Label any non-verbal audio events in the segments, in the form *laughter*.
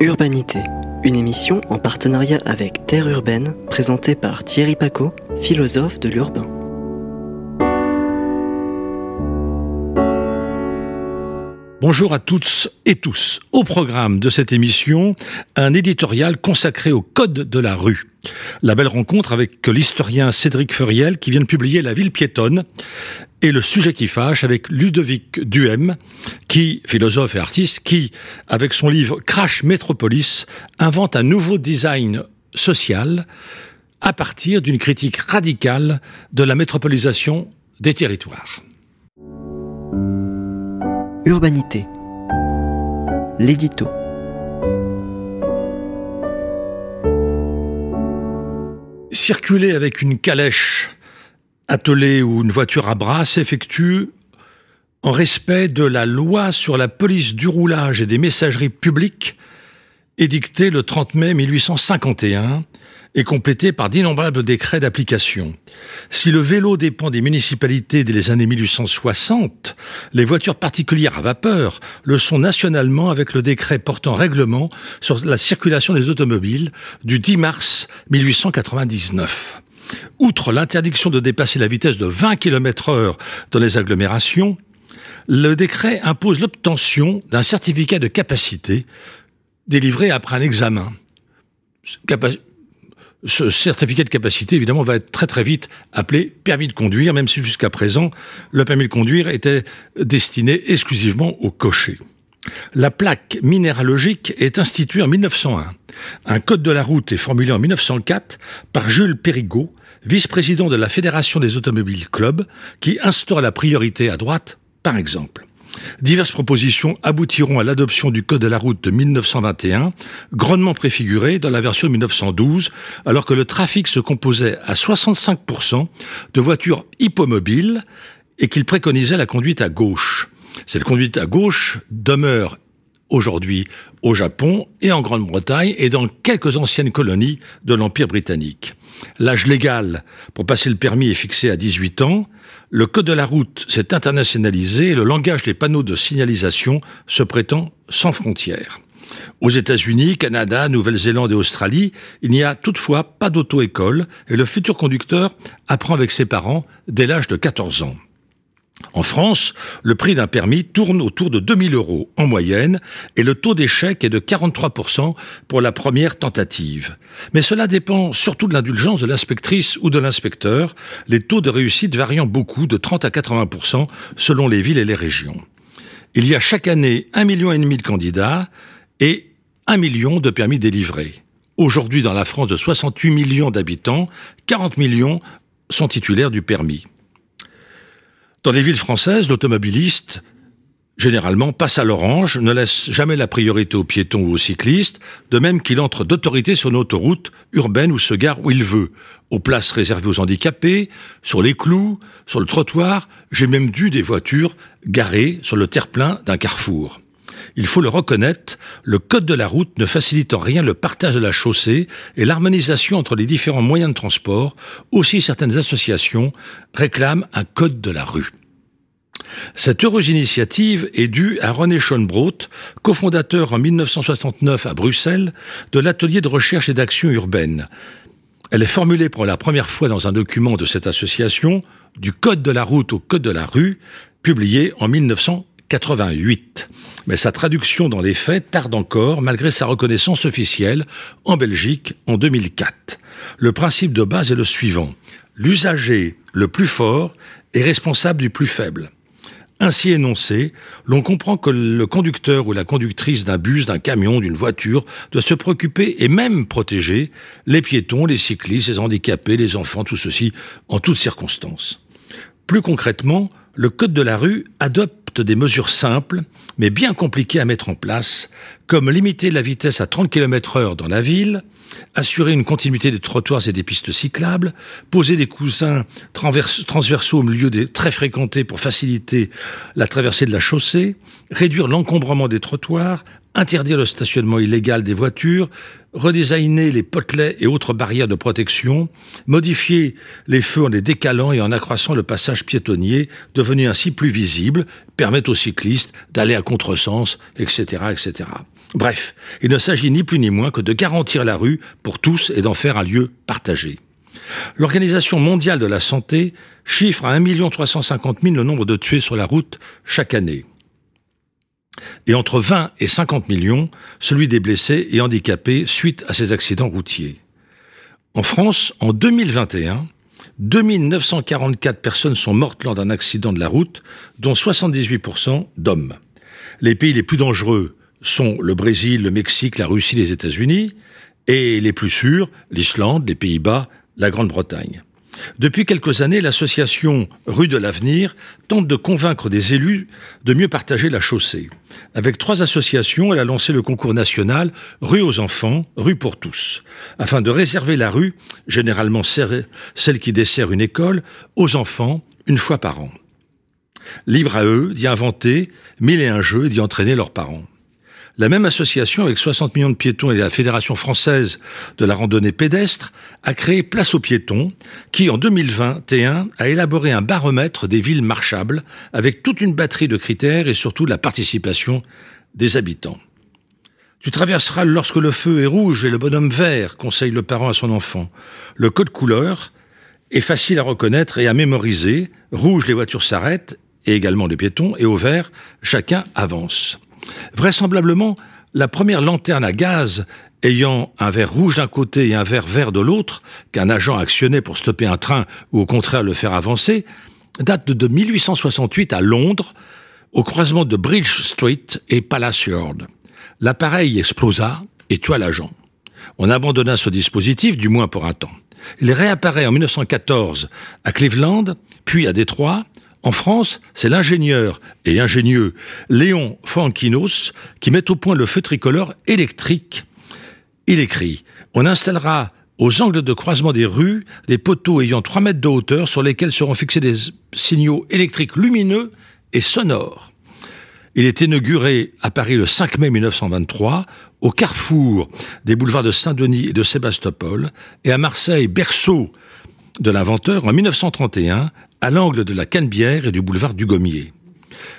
Urbanité, une émission en partenariat avec Terre Urbaine, présentée par Thierry Paco, philosophe de l'urbain. Bonjour à toutes et tous. Au programme de cette émission, un éditorial consacré au code de la rue. La belle rencontre avec l'historien Cédric Furiel qui vient de publier La ville piétonne et le sujet qui fâche avec Ludovic Duhem, qui, philosophe et artiste, qui, avec son livre Crash Metropolis, invente un nouveau design social à partir d'une critique radicale de la métropolisation des territoires. Urbanité. L'édito. Circuler avec une calèche attelée ou une voiture à bras s'effectue en respect de la loi sur la police du roulage et des messageries publiques édictée le 30 mai 1851 et complété par d'innombrables décrets d'application. Si le vélo dépend des municipalités dès les années 1860, les voitures particulières à vapeur le sont nationalement avec le décret portant règlement sur la circulation des automobiles du 10 mars 1899. Outre l'interdiction de dépasser la vitesse de 20 km heure dans les agglomérations, le décret impose l'obtention d'un certificat de capacité délivré après un examen ce certificat de capacité, évidemment, va être très très vite appelé permis de conduire, même si jusqu'à présent, le permis de conduire était destiné exclusivement au cocher. La plaque minéralogique est instituée en 1901. Un code de la route est formulé en 1904 par Jules Périgot, vice-président de la Fédération des automobiles club, qui instaure la priorité à droite, par exemple. Diverses propositions aboutiront à l'adoption du Code de la route de 1921, grandement préfiguré dans la version de 1912, alors que le trafic se composait à 65% de voitures hippomobiles et qu'il préconisait la conduite à gauche. Cette conduite à gauche demeure aujourd'hui au Japon et en Grande-Bretagne et dans quelques anciennes colonies de l'Empire britannique. L'âge légal pour passer le permis est fixé à 18 ans. Le code de la route s'est internationalisé et le langage des panneaux de signalisation se prétend sans frontières. Aux États-Unis, Canada, Nouvelle-Zélande et Australie, il n'y a toutefois pas d'auto-école et le futur conducteur apprend avec ses parents dès l'âge de 14 ans. En France, le prix d'un permis tourne autour de 2000 euros en moyenne et le taux d'échec est de 43% pour la première tentative. Mais cela dépend surtout de l'indulgence de l'inspectrice ou de l'inspecteur, les taux de réussite variant beaucoup de 30 à 80% selon les villes et les régions. Il y a chaque année un million de candidats et un million de permis délivrés. Aujourd'hui, dans la France de 68 millions d'habitants, 40 millions sont titulaires du permis. Dans les villes françaises, l'automobiliste, généralement, passe à l'orange, ne laisse jamais la priorité aux piétons ou aux cyclistes, de même qu'il entre d'autorité sur une autoroute urbaine ou se gare où il veut, aux places réservées aux handicapés, sur les clous, sur le trottoir, j'ai même vu des voitures garées sur le terre-plein d'un carrefour. Il faut le reconnaître, le code de la route ne facilite en rien le partage de la chaussée et l'harmonisation entre les différents moyens de transport. Aussi certaines associations réclament un code de la rue. Cette heureuse initiative est due à René Schonbrot, cofondateur en 1969 à Bruxelles de l'atelier de recherche et d'action urbaine. Elle est formulée pour la première fois dans un document de cette association, du Code de la route au Code de la rue, publié en 1988 mais sa traduction dans les faits tarde encore malgré sa reconnaissance officielle en Belgique en 2004. Le principe de base est le suivant. L'usager le plus fort est responsable du plus faible. Ainsi énoncé, l'on comprend que le conducteur ou la conductrice d'un bus, d'un camion, d'une voiture doit se préoccuper et même protéger les piétons, les cyclistes, les handicapés, les enfants, tout ceci en toutes circonstances. Plus concrètement, le Code de la rue adopte des mesures simples, mais bien compliquées à mettre en place, comme limiter la vitesse à 30 km heure dans la ville, assurer une continuité des trottoirs et des pistes cyclables, poser des coussins transversaux au milieu des très fréquentés pour faciliter la traversée de la chaussée, réduire l'encombrement des trottoirs, interdire le stationnement illégal des voitures, redesigner les potelets et autres barrières de protection, modifier les feux en les décalant et en accroissant le passage piétonnier, devenu ainsi plus visible, permettre aux cyclistes d'aller à contresens, etc., etc. Bref, il ne s'agit ni plus ni moins que de garantir la rue pour tous et d'en faire un lieu partagé. L'Organisation mondiale de la santé chiffre à 1 350 000 le nombre de tués sur la route chaque année. Et entre 20 et 50 millions, celui des blessés et handicapés suite à ces accidents routiers. En France, en 2021, 2944 personnes sont mortes lors d'un accident de la route, dont 78% d'hommes. Les pays les plus dangereux sont le Brésil, le Mexique, la Russie, les États-Unis, et les plus sûrs, l'Islande, les Pays-Bas, la Grande-Bretagne. Depuis quelques années, l'association Rue de l'Avenir tente de convaincre des élus de mieux partager la chaussée. Avec trois associations, elle a lancé le concours national Rue aux enfants, Rue pour tous, afin de réserver la rue, généralement celle qui dessert une école, aux enfants une fois par an. Libre à eux d'y inventer mille un jeux et d'y entraîner leurs parents. La même association, avec 60 millions de piétons et la Fédération française de la randonnée pédestre, a créé Place aux piétons, qui en 2021 a élaboré un baromètre des villes marchables, avec toute une batterie de critères et surtout la participation des habitants. Tu traverseras lorsque le feu est rouge et le bonhomme vert, conseille le parent à son enfant. Le code couleur est facile à reconnaître et à mémoriser. Rouge, les voitures s'arrêtent, et également les piétons, et au vert, chacun avance. Vraisemblablement, la première lanterne à gaz ayant un verre rouge d'un côté et un verre vert de l'autre, qu'un agent actionnait pour stopper un train ou au contraire le faire avancer, date de 1868 à Londres, au croisement de Bridge Street et Palace Yard. L'appareil explosa et tua l'agent. On abandonna ce dispositif, du moins pour un temps. Il réapparaît en 1914 à Cleveland, puis à Détroit, en France, c'est l'ingénieur et ingénieux Léon Fankinos qui met au point le feu tricolore électrique. Il écrit On installera aux angles de croisement des rues des poteaux ayant 3 mètres de hauteur sur lesquels seront fixés des signaux électriques lumineux et sonores. Il est inauguré à Paris le 5 mai 1923, au carrefour des boulevards de Saint-Denis et de Sébastopol, et à Marseille, berceau de l'inventeur, en 1931, à l'angle de la Canebière et du boulevard du Gommier.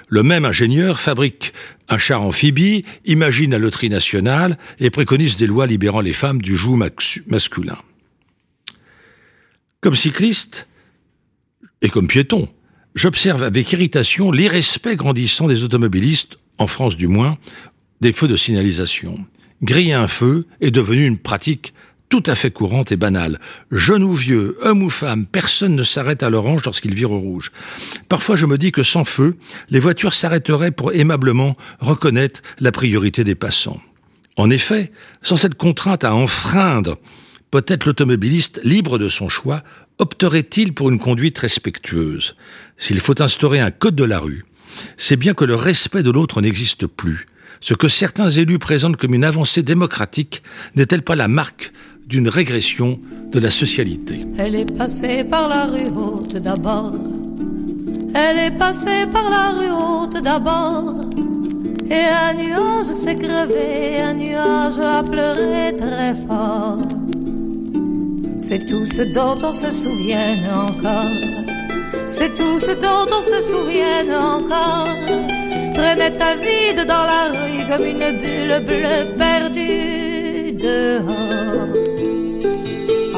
Le même ingénieur fabrique un char amphibie, imagine la loterie nationale et préconise des lois libérant les femmes du joug masculin. Comme cycliste et comme piéton, j'observe avec irritation l'irrespect grandissant des automobilistes, en France du moins, des feux de signalisation. Griller un feu est devenu une pratique tout à fait courante et banale. Jeune ou vieux, homme ou femme, personne ne s'arrête à l'orange lorsqu'il vire au rouge. Parfois je me dis que sans feu, les voitures s'arrêteraient pour aimablement reconnaître la priorité des passants. En effet, sans cette contrainte à enfreindre, peut-être l'automobiliste, libre de son choix, opterait-il pour une conduite respectueuse? S'il faut instaurer un code de la rue, c'est bien que le respect de l'autre n'existe plus. Ce que certains élus présentent comme une avancée démocratique n'est-elle pas la marque d'une régression de la socialité. Elle est passée par la rue haute d'abord. Elle est passée par la rue haute d'abord. Et un nuage s'est crevé, un nuage a pleuré très fort. C'est tout ce dont on se souvient encore. C'est tout ce dont on se souvient encore. Traînait ta vide dans la rue comme une bulle bleue perdue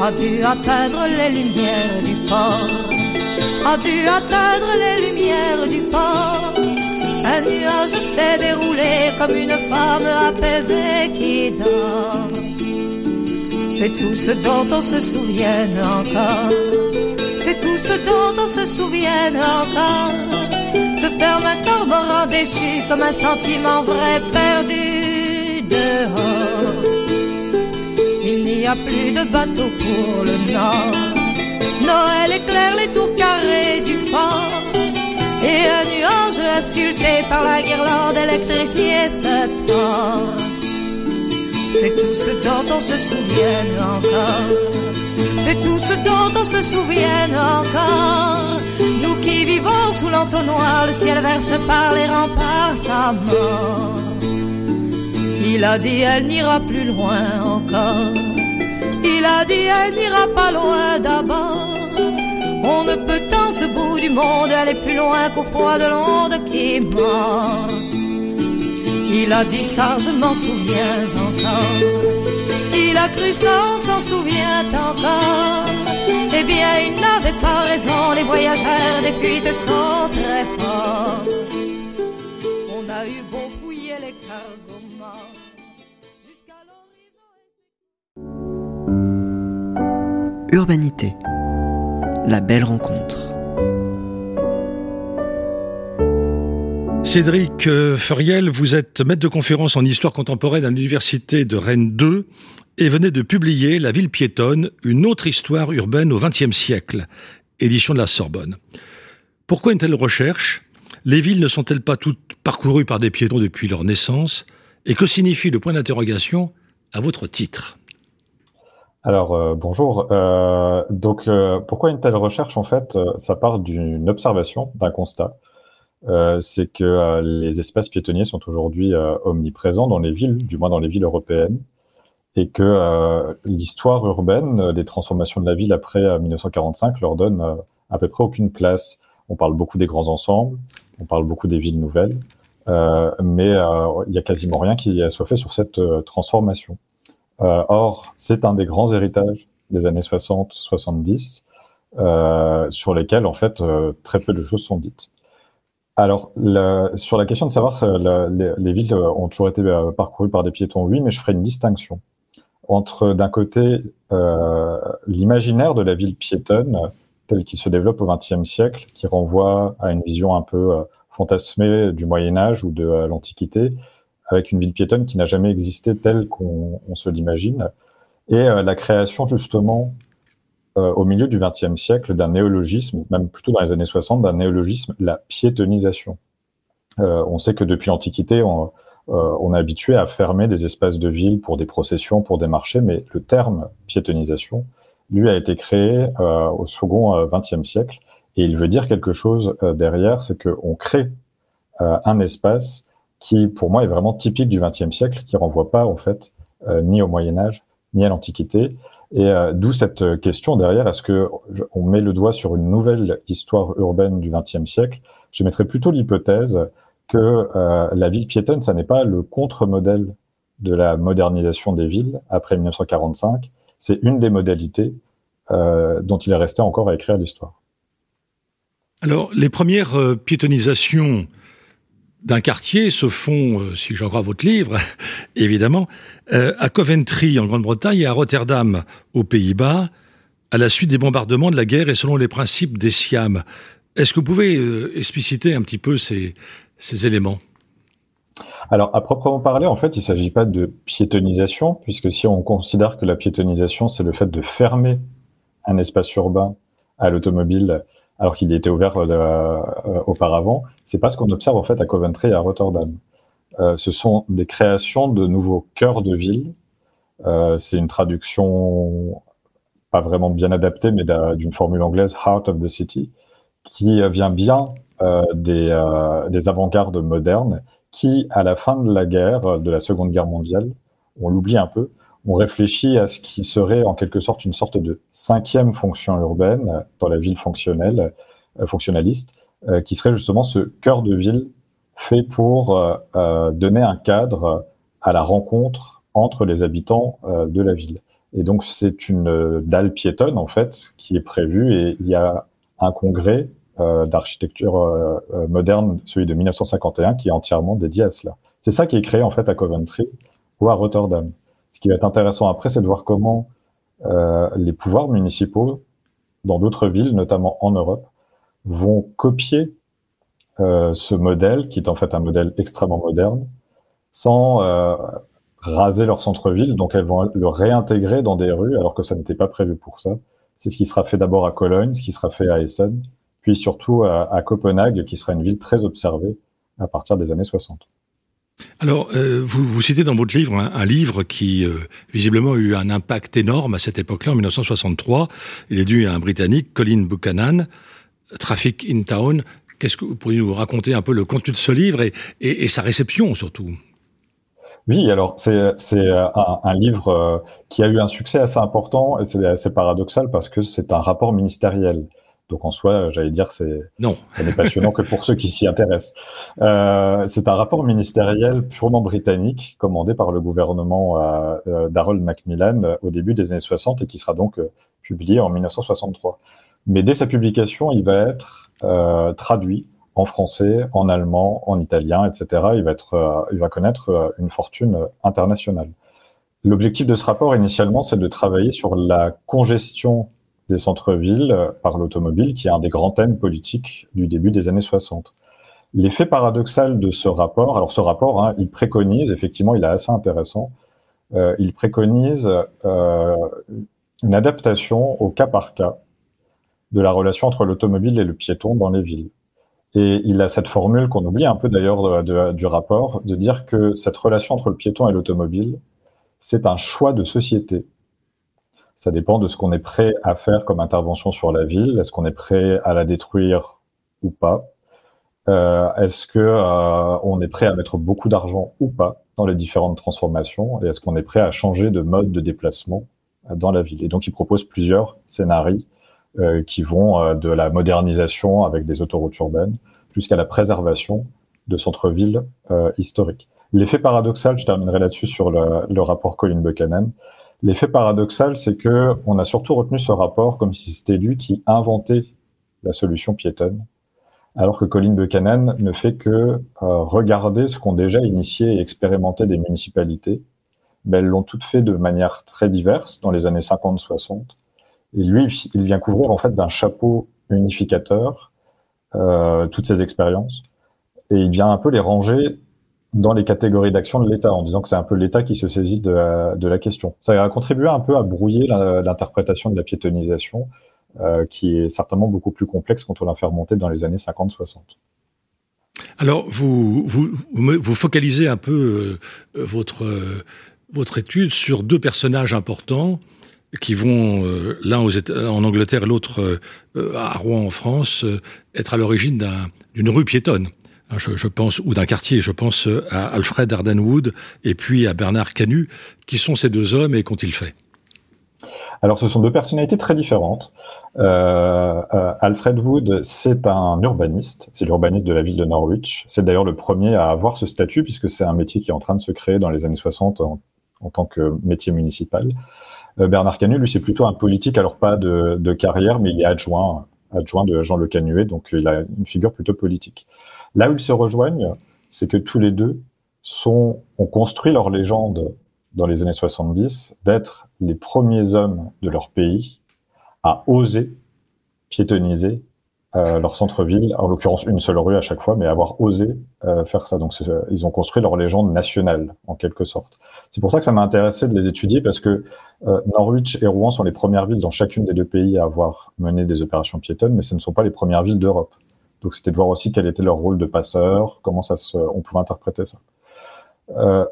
a dû atteindre les lumières du port, a dû atteindre les lumières du port? Un nuage s'est déroulé comme une femme apaisée qui dort. C'est tout ce dont on se souvient encore. C'est tout ce dont on se souvient encore. Se ferme un corps déchu comme un sentiment vrai perdu dehors n'y a plus de bateau pour le nord. Noël éclaire les tours carrées du fort. Et un nuage insulté par la guirlande électrifiée se C'est tout ce dont on se souvient encore. C'est tout ce dont on se souvient encore. Nous qui vivons sous l'entonnoir, le ciel verse par les remparts sa mort. a dit elle n'ira plus loin encore. Elle n'ira pas loin d'abord. On ne peut dans ce bout du monde aller plus loin qu'au froid de l'onde qui mord. Il a dit ça, je m'en souviens encore. Il a cru ça, on s'en souvient encore. Eh bien, il n'avait pas raison, les voyageurs des fuites sont très forts. La belle rencontre. Cédric euh, Furiel, vous êtes maître de conférence en histoire contemporaine à l'université de Rennes 2 et venez de publier La ville piétonne, une autre histoire urbaine au XXe siècle, édition de la Sorbonne. Pourquoi une telle recherche? Les villes ne sont-elles pas toutes parcourues par des piétons depuis leur naissance? Et que signifie le point d'interrogation à votre titre? Alors euh, bonjour. Euh, donc euh, pourquoi une telle recherche En fait, ça part d'une observation, d'un constat. C'est que les espaces piétonniers sont aujourd'hui omniprésents dans les villes, du moins dans les villes européennes, et que l'histoire urbaine des transformations de la ville après 1945 leur donne à peu près aucune place. On parle beaucoup des grands ensembles, on parle beaucoup des villes nouvelles, mais il y a quasiment rien qui soit fait sur cette transformation. Euh, or, c'est un des grands héritages des années 60-70 euh, sur lesquels, en fait, euh, très peu de choses sont dites. Alors, sur la question de savoir la, les, les, villes ont toujours été parcourues par des piétons, oui, mais je ferai une distinction entre, d'un côté, l'imaginaire de la ville piétonne tel qu'il se développe au XXe siècle, qui renvoie à une vision un peu fantasmée du Moyen Âge ou de l'Antiquité, avec une ville piétonne qui n'a jamais existé telle qu'on se l'imagine, et euh, la création justement euh, au milieu du XXe siècle d'un néologisme, même plutôt dans les années 60, d'un néologisme, la piétonisation. Euh, on sait que depuis l'Antiquité, on, est habitué à fermer des espaces de ville pour des processions, pour des marchés, mais le terme piétonisation, lui, a été créé au second XXe siècle, et il veut dire quelque chose derrière, c'est qu'on crée un espace qui, pour moi, est vraiment typique du XXe siècle, qui renvoie pas, en fait, euh, ni au Moyen Âge, ni à l'Antiquité. Et euh, d'où cette question derrière, est-ce que on met le doigt sur une nouvelle histoire urbaine du XXe siècle? Je mettrais plutôt l'hypothèse que euh, la ville piétonne, ça n'est pas le contre-modèle de la modernisation des villes après 1945. C'est une des modalités euh, dont il est resté encore à écrire l'histoire. Alors, les premières euh, piétonisations d'un quartier se font, euh, si j'en crois votre livre, *laughs* évidemment, euh, à Coventry en Grande-Bretagne et à Rotterdam aux Pays-Bas, à la suite des bombardements de la guerre et selon les principes des Siam. Est-ce que vous pouvez euh, expliciter un petit peu ces, ces éléments? Alors, à proprement parler, en fait, il ne s'agit pas de piétonisation, puisque si on considère que la piétonisation, c'est le fait de fermer un espace urbain à l'automobile alors qu'il était ouvert euh, euh, auparavant. C'est pas ce qu'on observe en fait à Coventry et à Rotterdam. Euh, ce sont des créations de nouveaux cœurs de ville. Euh, c'est une traduction pas vraiment bien adaptée, mais d'une formule anglaise Heart of the City, qui vient bien des, des avant-gardes modernes qui, à la fin de la guerre, de la Seconde Guerre mondiale, on l'oublie un peu, on réfléchit à ce qui serait en quelque sorte une sorte de cinquième fonction urbaine dans la ville fonctionnelle, euh, fonctionnaliste, euh, qui serait justement ce cœur de ville fait pour euh, donner un cadre à la rencontre entre les habitants de la ville. Et donc c'est une dalle piétonne en fait qui est prévue et il y a un congrès d'architecture moderne, celui de 1951, qui est entièrement dédié à cela. C'est ça qui est créé en fait à Coventry ou à Rotterdam. Ce qui va être intéressant après, c'est de voir comment euh, les pouvoirs municipaux dans d'autres villes, notamment en Europe, vont copier euh, ce modèle, qui est en fait un modèle extrêmement moderne, sans euh, raser leur centre-ville. Donc elles vont le réintégrer dans des rues, alors que ça n'était pas prévu pour ça. C'est ce qui sera fait d'abord à Cologne, ce qui sera fait à Essen, puis surtout à, à Copenhague, qui sera une ville très observée à partir des années 60. Alors, euh, vous, citez dans votre livre un, livre qui, euh, visiblement, a eu un impact énorme à cette époque-là, en 1963. Il est dû à un Britannique, Colin Buchanan, Traffic in Town. Qu'est-ce que vous pourriez nous raconter un peu le contenu de ce livre et, sa réception, surtout? Oui, alors c'est un, un, livre qui a eu un succès assez important et c'est assez paradoxal parce que c'est un rapport ministériel. Donc en soi, j'allais dire, c'est non, ça n'est passionnant que pour ceux qui s'y intéressent. Euh, c'est un rapport ministériel purement britannique, commandé par le gouvernement euh, euh d'Harold Macmillan euh, au début des années 60 et qui sera donc euh, publié en 1963. Mais dès sa publication, il va être traduit en français, en allemand, en italien, etc. Il va être, il va connaître une fortune internationale. L'objectif de ce rapport initialement, c'est de travailler sur la congestion des centres-villes euh, par l'automobile, qui est un des grands thèmes politiques du début des années 60. L'effet paradoxal de ce rapport, alors ce rapport, hein, il préconise, effectivement, il est assez intéressant, euh, il préconise euh, une adaptation au cas par cas de la relation entre l'automobile et le piéton dans les villes. Et il a cette formule qu'on oublie un peu d'ailleurs du rapport, de dire que cette relation entre le piéton et l'automobile, c'est un choix de société. Ça dépend de ce qu'on est prêt à faire comme intervention sur la ville. Est-ce qu'on est prêt à la détruire ou pas? Euh, Est-ce que euh, on est prêt à mettre beaucoup d'argent ou pas dans les différentes transformations? Et est-ce qu'on est prêt à changer de mode de déplacement dans la ville? Et donc, il propose plusieurs scénarios euh, qui vont euh, de la modernisation avec des autoroutes urbaines jusqu'à la préservation de centres-villes euh, historiques. L'effet paradoxal, je terminerai là-dessus sur le, le rapport Colin Buchanan, L'effet paradoxal, c'est que on a surtout retenu ce rapport comme si c'était lui qui inventait la solution piétonne, alors que Colin Buchanan ne fait que euh, regarder ce qu'ont déjà initié et expérimenté des municipalités. Mais elles l'ont toutes fait de manière très diverse dans les années 50-60. Et lui, il vient couvrir en fait d'un chapeau unificateur euh, toutes ces expériences. Et il vient un peu les ranger dans les catégories d'action de l'État, en disant que c'est un peu l'État qui se saisit de, la question. Ça a contribué un peu à brouiller l'interprétation de la piétonisation, euh, qui est certainement beaucoup plus complexe quand on l'a fait remonter dans les années 50-60. Alors, vous, vous, focalisez un peu euh, votre, euh, votre étude sur deux personnages importants qui vont, l'un en Angleterre, l'autre à Rouen en France, être à l'origine d'une rue piétonne. Hein, je, pense, ou d'un quartier, je pense à Alfred Ardenwood et puis à Bernard Canu. Qui sont ces deux hommes et qu'ont-ils fait? Alors, ce sont deux personnalités très différentes. Euh, euh, Alfred Wood, c'est un urbaniste, c'est l'urbaniste de la ville de Norwich. C'est d'ailleurs le premier à avoir ce statut puisque c'est un métier qui est en train de se créer dans les années 60 en, tant que métier municipal. Euh, Bernard Canu, lui, c'est plutôt un politique, alors pas de, de, carrière, mais il est adjoint, adjoint de Jean Le Canuet, donc il a une figure plutôt politique. Là où ils se rejoignent, c'est que tous les deux sont, ont construit leur légende dans les années 70 d'être les premiers hommes de leur pays à oser piétoniser euh, leur centre-ville, en l'occurrence une seule rue à chaque fois, mais avoir osé euh, faire ça. Donc ils ont construit leur légende nationale en quelque sorte. C'est pour ça que ça m'a intéressé de les étudier parce que euh, Norwich et Rouen sont les premières villes dans chacune des deux pays à avoir mené des opérations piétonnes, mais ce ne sont pas les premières villes d'Europe. Donc c'était de voir aussi quel était leur rôle de passeur, comment ça se, on pouvait interpréter ça. Euh,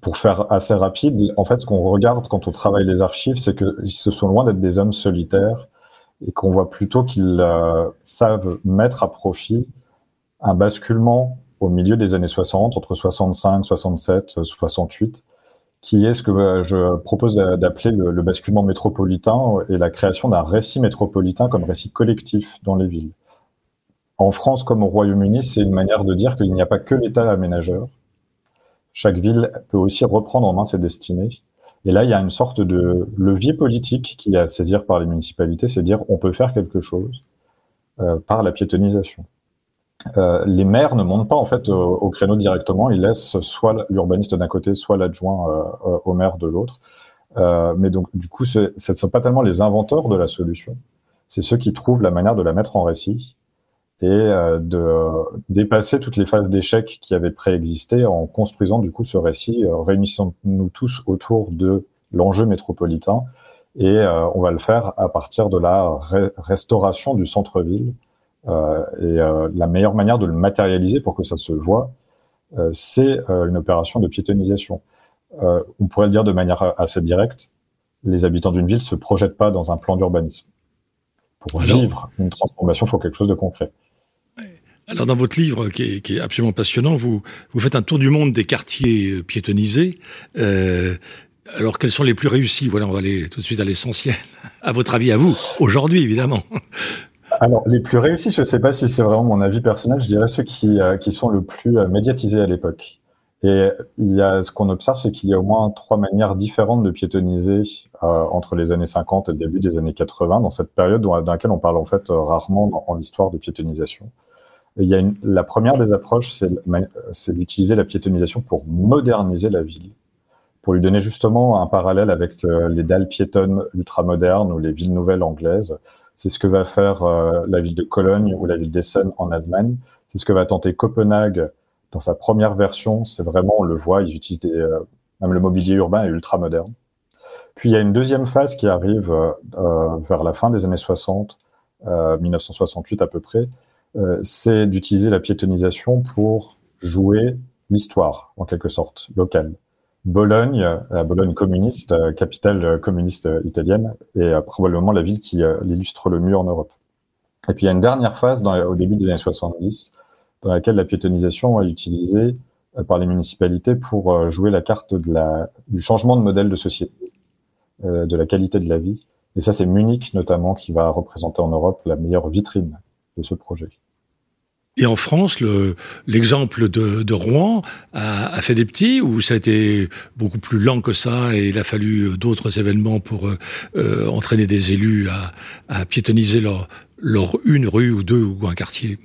pour faire assez rapide, en fait, ce qu'on regarde quand on travaille les archives, c'est qu'ils se sont loin d'être des hommes solitaires et qu'on voit plutôt qu'ils euh, savent mettre à profit un basculement au milieu des années 60, entre 65, 67, 68, qui est ce que euh, je propose d'appeler le, le basculement métropolitain et la création d'un récit métropolitain comme récit collectif dans les villes. En France comme au Royaume-Uni, c'est une manière de dire qu'il n'y a pas que l'État aménageur. Chaque ville peut aussi reprendre en main ses destinées. Et là, il y a une sorte de levier politique qui est à saisir par les municipalités, c'est dire on peut faire quelque chose euh, par la piétonisation. Euh, les maires ne montent pas en fait au, créneau directement, ils laissent soit l'urbaniste d'un côté, soit l'adjoint euh, au maire de l'autre. Euh, mais donc du coup, ce ne sont pas tellement les inventeurs de la solution, c'est ceux qui trouvent la manière de la mettre en récit et euh, de dépasser toutes les phases d'échec qui avaient préexisté en construisant du coup ce récit, euh, réunissons-nous tous autour de l'enjeu métropolitain et euh, on va le faire à partir de la restauration du centre-ville. Et la meilleure manière de le matérialiser pour que ça se voit, c'est une opération de piétonisation. on pourrait le dire de manière assez directe, les habitants d'une ville se projettent pas dans un plan d'urbanisme. Pour vivre une transformation, il faut quelque chose de concret. Alors dans votre livre, qui est, qui est, absolument passionnant, vous, vous faites un tour du monde des quartiers euh, piétonnisés. Euh, alors quels sont les plus réussis? Voilà, on va aller tout de suite à l'essentiel. *laughs* À votre avis, à vous, aujourd'hui évidemment. Alors les plus réussis, je ne sais pas si c'est vraiment mon avis personnel, je dirais ceux qui, euh, qui sont le plus euh, médiatisés à l'époque. Et il y a, ce qu'on observe, c'est qu'il y a au moins trois manières différentes de piétoniser euh, entre les années 50 et le début des années 80, dans cette période dans laquelle on parle en fait rarement en histoire de piétonisation. il y a la première des approches, c'est d'utiliser la piétonisation pour moderniser la ville, pour lui donner justement un parallèle avec les dalles piétonnes ultramodernes ou les villes nouvelles anglaises. C'est ce que va faire euh, la ville de Cologne ou la ville d'Essen en Allemagne. C'est ce que va tenter Copenhague dans sa première version, c'est vraiment, on le voit, ils utilisent euh, même le mobilier urbain est ultra moderne. Puis il y a une deuxième phase qui arrive euh vers la fin des années 60, 1968 à peu près, c'est d'utiliser la piétonisation pour jouer l'histoire, en quelque sorte, locale. Bologne, la Bologne communiste, capitale communiste italienne, est probablement la ville qui l'illustre le mieux en Europe. Et puis il y a une dernière phase au début des années 70, dans laquelle la piétonisation est utilisée euh, par les municipalités pour euh, jouer la carte du changement de modèle de société, euh, de la qualité de la vie. Et ça, c'est Munich notamment qui va représenter en Europe la meilleure vitrine de ce projet. Et en France, l'exemple de, de, Rouen a, a, fait des petits, ou ça a été beaucoup plus lent que ça, et il a fallu d'autres événements pour euh, entraîner des élus à, à piétoniser leur, leur une rue ou deux ou un quartier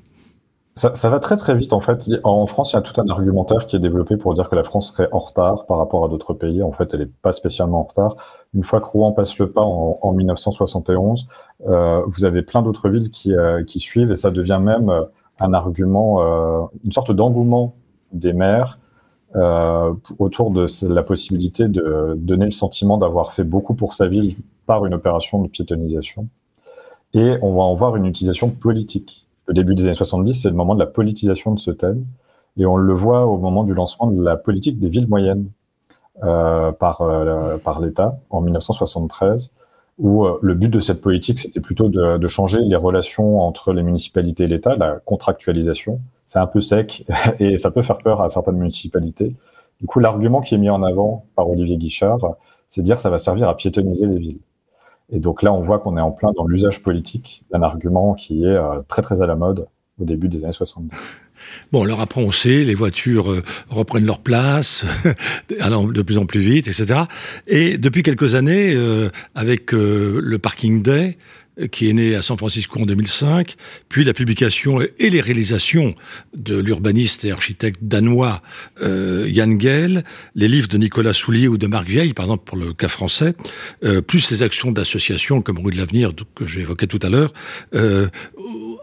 ça, ça, va très très vite en fait. En France, il y a tout un argumentaire qui est développé pour dire que la France serait en retard par rapport à d'autres pays. En fait, elle n'est pas spécialement en retard. Une fois que Rouen passe le pas en, en 1971, euh, vous avez plein d'autres villes qui, euh, qui, suivent et ça devient même euh, un argument, euh, une sorte d'engouement des maires euh, autour de la possibilité de donner le sentiment d'avoir fait beaucoup pour sa ville par une opération de piétonisation. Et on va en voir une utilisation politique le début des années 70, c'est le moment de la politisation de ce thème. Et on le voit au moment du lancement de la politique des villes moyennes euh, par, par l'État en 1973, où euh, le but de cette politique, c'était plutôt de, de, changer les relations entre les municipalités et l'État, la contractualisation. C'est un peu sec *laughs* et ça peut faire peur à certaines municipalités. Du coup, l'argument qui est mis en avant par Olivier Guichard, c'est dire que ça va servir à piétoniser les villes. Et donc là, on voit qu'on est en plein dans l'usage politique d'un argument qui est euh, très très à la mode au début des années 70. Bon, alors après, on sait, les voitures euh, reprennent leur place, *laughs* de plus en plus vite, etc. Et depuis quelques années, euh, avec le Parking Day, qui est né à San Francisco en 2005, puis la publication et les réalisations de l'urbaniste et architecte danois euh, Jan Gehl, les livres de Nicolas Soulier ou de Marc Vieille, par exemple pour le cas français, euh, plus les actions d'associations comme Rue de l'Avenir que j'évoquais tout à l'heure, euh,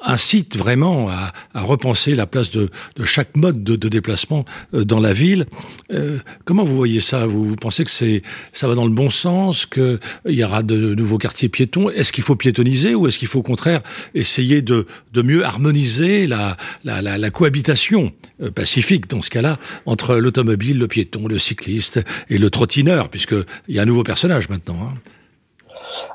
incite vraiment à, à, repenser la place de, de chaque mode de, de, déplacement euh, dans la ville. Euh, comment vous voyez ça? Vous, vous, pensez que c'est ça va dans le bon sens, qu'il y aura de nouveaux quartiers piétons? Est-ce qu'il faut piétoniser ou est-ce qu'il faut au contraire essayer de, de mieux harmoniser la, la, la, la cohabitation euh, pacifique dans ce cas-là entre l'automobile, le piéton, le cycliste et le trottineur, puisqu'il y a un nouveau personnage maintenant hein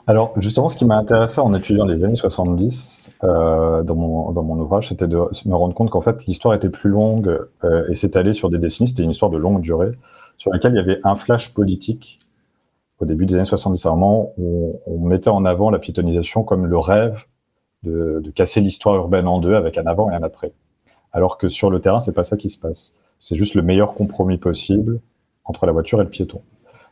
alors, justement, ce qui m'a intéressé en étudiant les années 70 euh, dans, mon, ouvrage, c'était de me rendre compte qu'en fait, l'histoire était plus longue euh, et s'étalait sur des décennies. C'était une histoire de longue durée sur laquelle il y avait un flash politique au début des années 70. À un moment où on mettait en avant la piétonisation comme le rêve de, de casser l'histoire urbaine en deux avec un avant et un après. Alors que sur le terrain, c'est pas ça qui se passe. C'est juste le meilleur compromis possible entre la voiture et le piéton.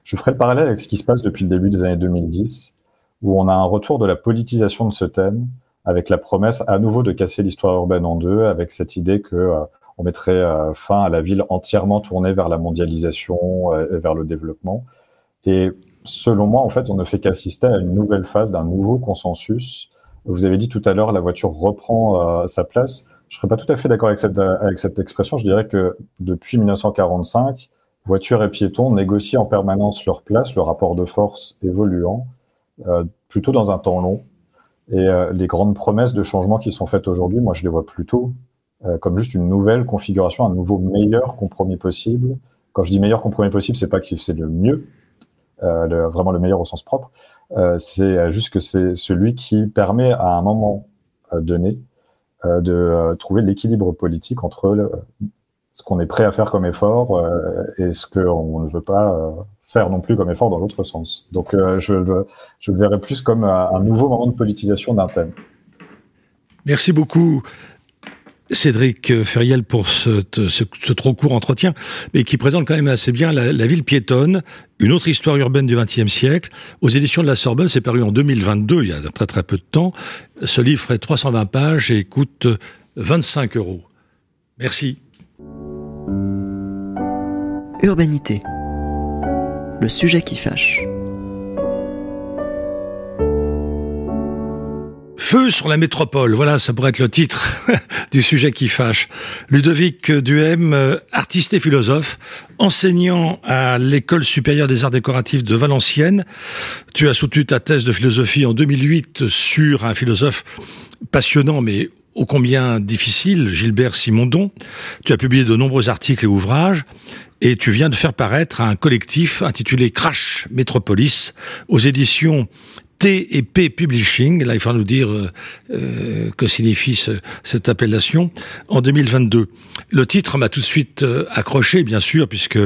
Je ferai le parallèle avec ce qui se passe depuis le début des années 2010, où on a un retour de la politisation de ce thème, avec la promesse à nouveau de casser l'histoire urbaine en deux, avec cette idée que euh, on mettrait euh, fin à la ville entièrement tournée vers la mondialisation euh, et vers le développement. Et selon moi, en fait, on ne fait qu'assister à une nouvelle phase d'un nouveau consensus. Vous avez dit tout à l'heure, la voiture reprend sa place. Je serais pas tout à fait d'accord avec cette, avec cette expression. Je dirais que depuis 1945, voitures et piétons négocient en permanence leur place, le rapport de force évoluant, euh, plutôt dans un temps long. Et euh, les grandes promesses de changement qui sont faites aujourd'hui, moi je les vois plutôt euh, comme juste une nouvelle configuration, un nouveau meilleur compromis possible. Quand je dis meilleur compromis possible, c'est pas que c'est le mieux, euh, le, vraiment le meilleur au sens propre. Euh, c'est juste que c'est celui qui permet à un moment donné de trouver l'équilibre politique entre ce qu'on est prêt à faire comme effort et ce qu'on ne veut pas faire non plus comme effort dans l'autre sens. Donc je, je le verrais plus comme un nouveau moment de politisation d'un thème. Merci beaucoup. Cédric Feriel pour ce, trop court entretien, mais qui présente quand même assez bien la, ville piétonne, une autre histoire urbaine du XXe siècle. Aux éditions de la Sorbonne, c'est paru en 2022, il y a très très peu de temps. Ce livre fait 320 pages et coûte 25 euros. Merci. Urbanité. Le sujet qui fâche. Feu sur la métropole, voilà, ça pourrait être le titre *laughs* du sujet qui fâche. Ludovic Duhem, euh, artiste et philosophe, enseignant à l'école supérieure des arts décoratifs de Valenciennes. Tu as soutenu ta thèse de philosophie en 2008 sur un philosophe passionnant mais ô combien difficile, Gilbert Simondon. Tu as publié de nombreux articles et ouvrages et tu viens de faire paraître un collectif intitulé Crash Métropolis aux éditions T et P Publishing, là il faut nous dire euh, euh, que signifie cette appellation, en 2022. Le titre m'a tout de suite euh, accroché, bien sûr, puisque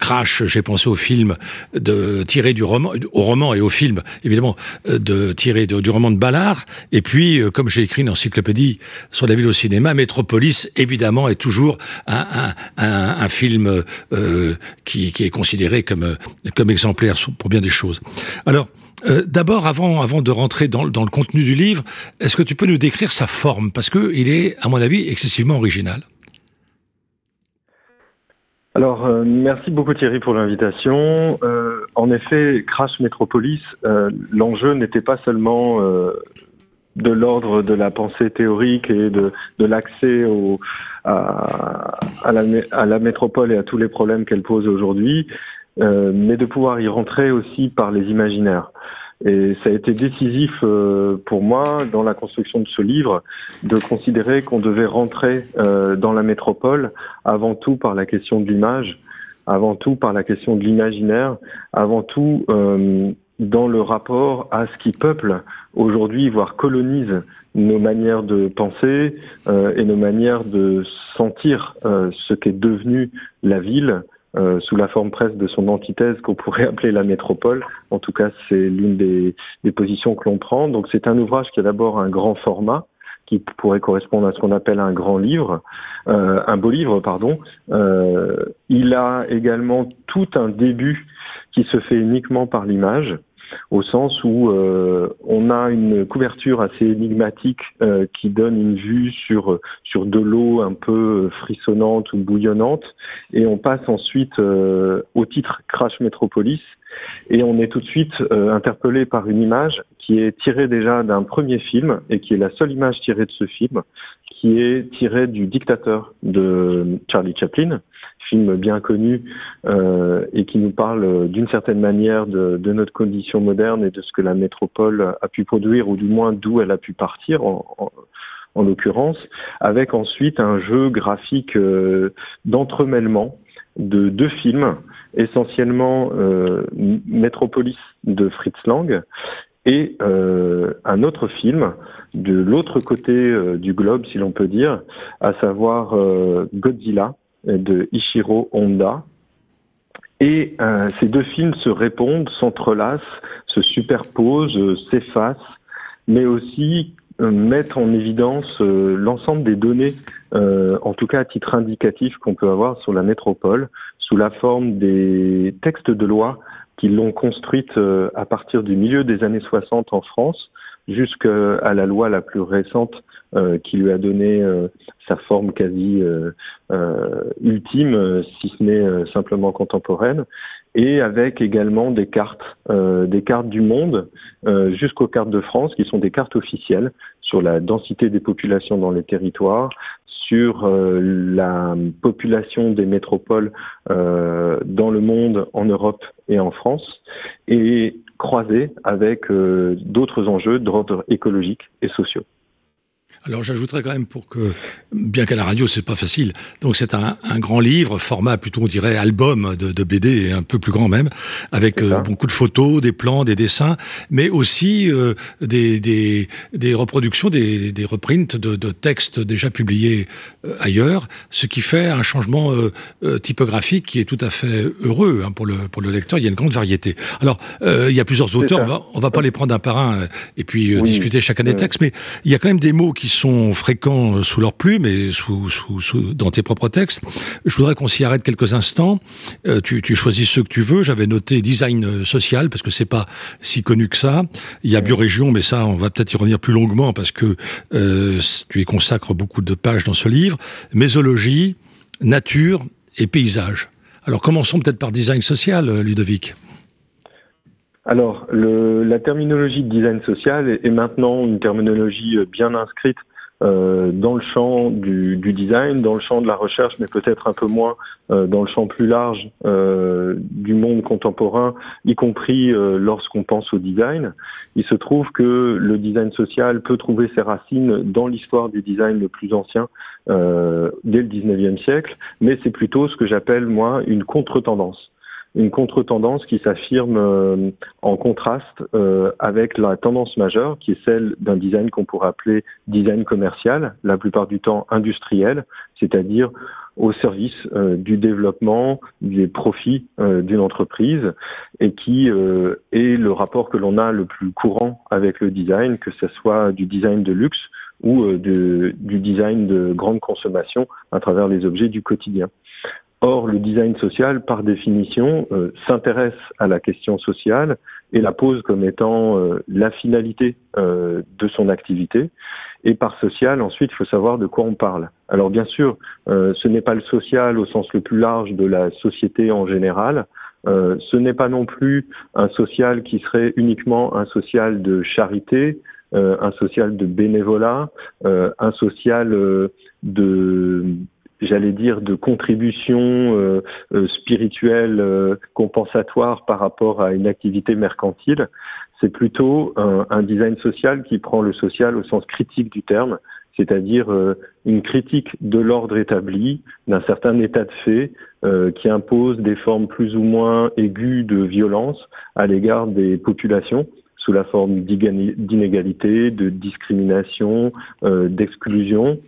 Crash, j'ai pensé au film de tiré du roman, au roman et au film, évidemment, de tiré du roman de Ballard. Et puis, comme j'ai écrit une encyclopédie sur la ville au cinéma, Métropolis, évidemment, est toujours un, un, un, un film qui, qui, est considéré comme, comme exemplaire pour bien des choses. Alors, euh, d'abord, avant, avant de rentrer dans, le contenu du livre, est-ce que tu peux nous décrire sa forme? Parce qu'il est, à mon avis, excessivement original. Alors, euh, merci beaucoup Thierry pour l'invitation. Euh, en effet, Crash Metropolis, l'enjeu n'était pas seulement de l'ordre de la pensée théorique et de, l'accès à, la, à la métropole et à tous les problèmes qu'elle pose aujourd'hui, mais de pouvoir y rentrer aussi par les imaginaires. Et ça a été décisif euh, pour moi dans la construction de ce livre de considérer qu'on devait rentrer euh, dans la métropole avant tout par la question de l'image, avant tout par la question de l'imaginaire, avant tout euh, dans le rapport à ce qui peuple aujourd'hui, voire colonise nos manières de penser et nos manières de sentir ce qu'est devenu la ville, euh, sous la forme presque de son antithèse qu'on pourrait *laughs* appeler la métropole. En tout cas, c'est l'une des, des, positions que l'on prend. Donc c'est un ouvrage qui a d'abord un grand format, qui pourrait correspondre à ce qu'on appelle un grand livre, euh, un beau livre, pardon. Euh, il a également tout un début qui se fait uniquement par l'image au sens où euh, on a une couverture assez énigmatique euh, qui donne une vue sur sur de l'eau un peu frissonnante ou bouillonnante, et on passe ensuite euh, au titre Crash Metropolis, et on est tout de suite interpellé par une image qui est tirée déjà d'un premier film et qui est la seule image tirée de ce film, qui est tirée du Dictateur de Charlie Chaplin film bien connu euh, et qui nous parle d'une certaine manière de, de, notre condition moderne et de ce que la métropole a pu produire, ou du moins d'où elle a pu partir en, en, en l'occurrence, avec ensuite un jeu graphique euh, d'entremêlement de deux films, essentiellement euh, Métropolis de Fritz Lang et euh, un autre film de l'autre côté euh, du globe, si l'on peut dire, à savoir euh, Godzilla de Ishiro Honda. Et euh, ces deux films se répondent, s'entrelacent, se superposent, euh, s'effacent, mais aussi euh, mettent en évidence l'ensemble des données, en tout cas à titre indicatif, qu'on peut avoir sur la métropole, sous la forme des textes de loi qui l'ont construite à partir du milieu des années 60 en France, jusqu'à la loi la plus récente euh, qui lui a donné euh, sa forme quasi euh, ultime, si ce n'est simplement contemporaine, et avec également des cartes, des cartes du monde jusqu'aux cartes de France, qui sont des cartes officielles sur la densité des populations dans les territoires, sur la population des métropoles dans le monde, en Europe et en France, et croisées avec d'autres enjeux d'ordre écologique et sociaux. Alors j'ajouterais quand même pour que, bien qu'à la radio c'est pas facile, donc c'est un, un, grand livre, format plutôt on dirait album de, de BD, un peu plus grand même, avec euh, beaucoup de photos, des plans, des dessins, mais aussi euh, des, des, des, reproductions, des, des reprints de, de, textes déjà publiés euh, ailleurs, ce qui fait un changement typographique qui est tout à fait heureux hein, pour, le, pour le lecteur, il y a une grande variété. Alors il y a plusieurs auteurs, on va, on va pas les prendre un par un et puis discuter chacun des textes, mais il y a quand même des mots qui sont fréquents sous leur plume et sous, sous, sous, dans tes propres textes. Je voudrais qu'on s'y arrête quelques instants. Euh, tu, tu, choisis ceux que tu veux. J'avais noté design social parce que c'est pas si connu que ça. Il y a biorégion, mais ça, on va peut-être y revenir plus longuement parce que euh, tu y consacres beaucoup de pages dans ce livre. Mésologie, nature et paysage. Alors commençons peut-être par design social, Ludovic. Alors, le, la terminologie de design social est, maintenant une terminologie euh, bien inscrite euh, dans le champ du, du, design, dans le champ de la recherche, mais peut-être un peu moins euh, dans le champ plus large euh, du monde contemporain, y compris euh, lorsqu'on pense au design. Il se trouve que le design social peut trouver ses racines dans l'histoire du design le plus ancien, dès le 19e siècle, mais c'est plutôt ce que j'appelle, moi, une contre-tendance une contre-tendance qui s'affirme euh, en contraste euh, avec la tendance majeure qui est celle d'un design qu'on pourrait appeler design commercial, la plupart du temps industriel, c'est-à-dire au service euh, du développement des profits d'une entreprise et qui est le rapport que l'on a le plus courant avec le design, que ce soit du design de luxe ou de, du design de grande consommation à travers les objets du quotidien. Or, le design social, par définition, euh, s'intéresse à la question sociale et la pose comme étant euh, la finalité euh, de son activité. Et par social, ensuite, il faut savoir de quoi on parle. Alors, bien sûr, ce n'est pas le social au sens le plus large de la société en général. ce n'est pas non plus un social qui serait uniquement un social de charité, un social de bénévolat, un social de j'allais dire, de contribution euh, euh, spirituelle euh, compensatoire par rapport à une activité mercantile. C'est plutôt un, design social qui prend le social au sens critique du terme, c'est-à-dire une critique de l'ordre établi, d'un certain état de fait qui impose des formes plus ou moins aiguës de violence à l'égard des populations sous la forme d'inégalité, de discrimination, euh, d'exclusion,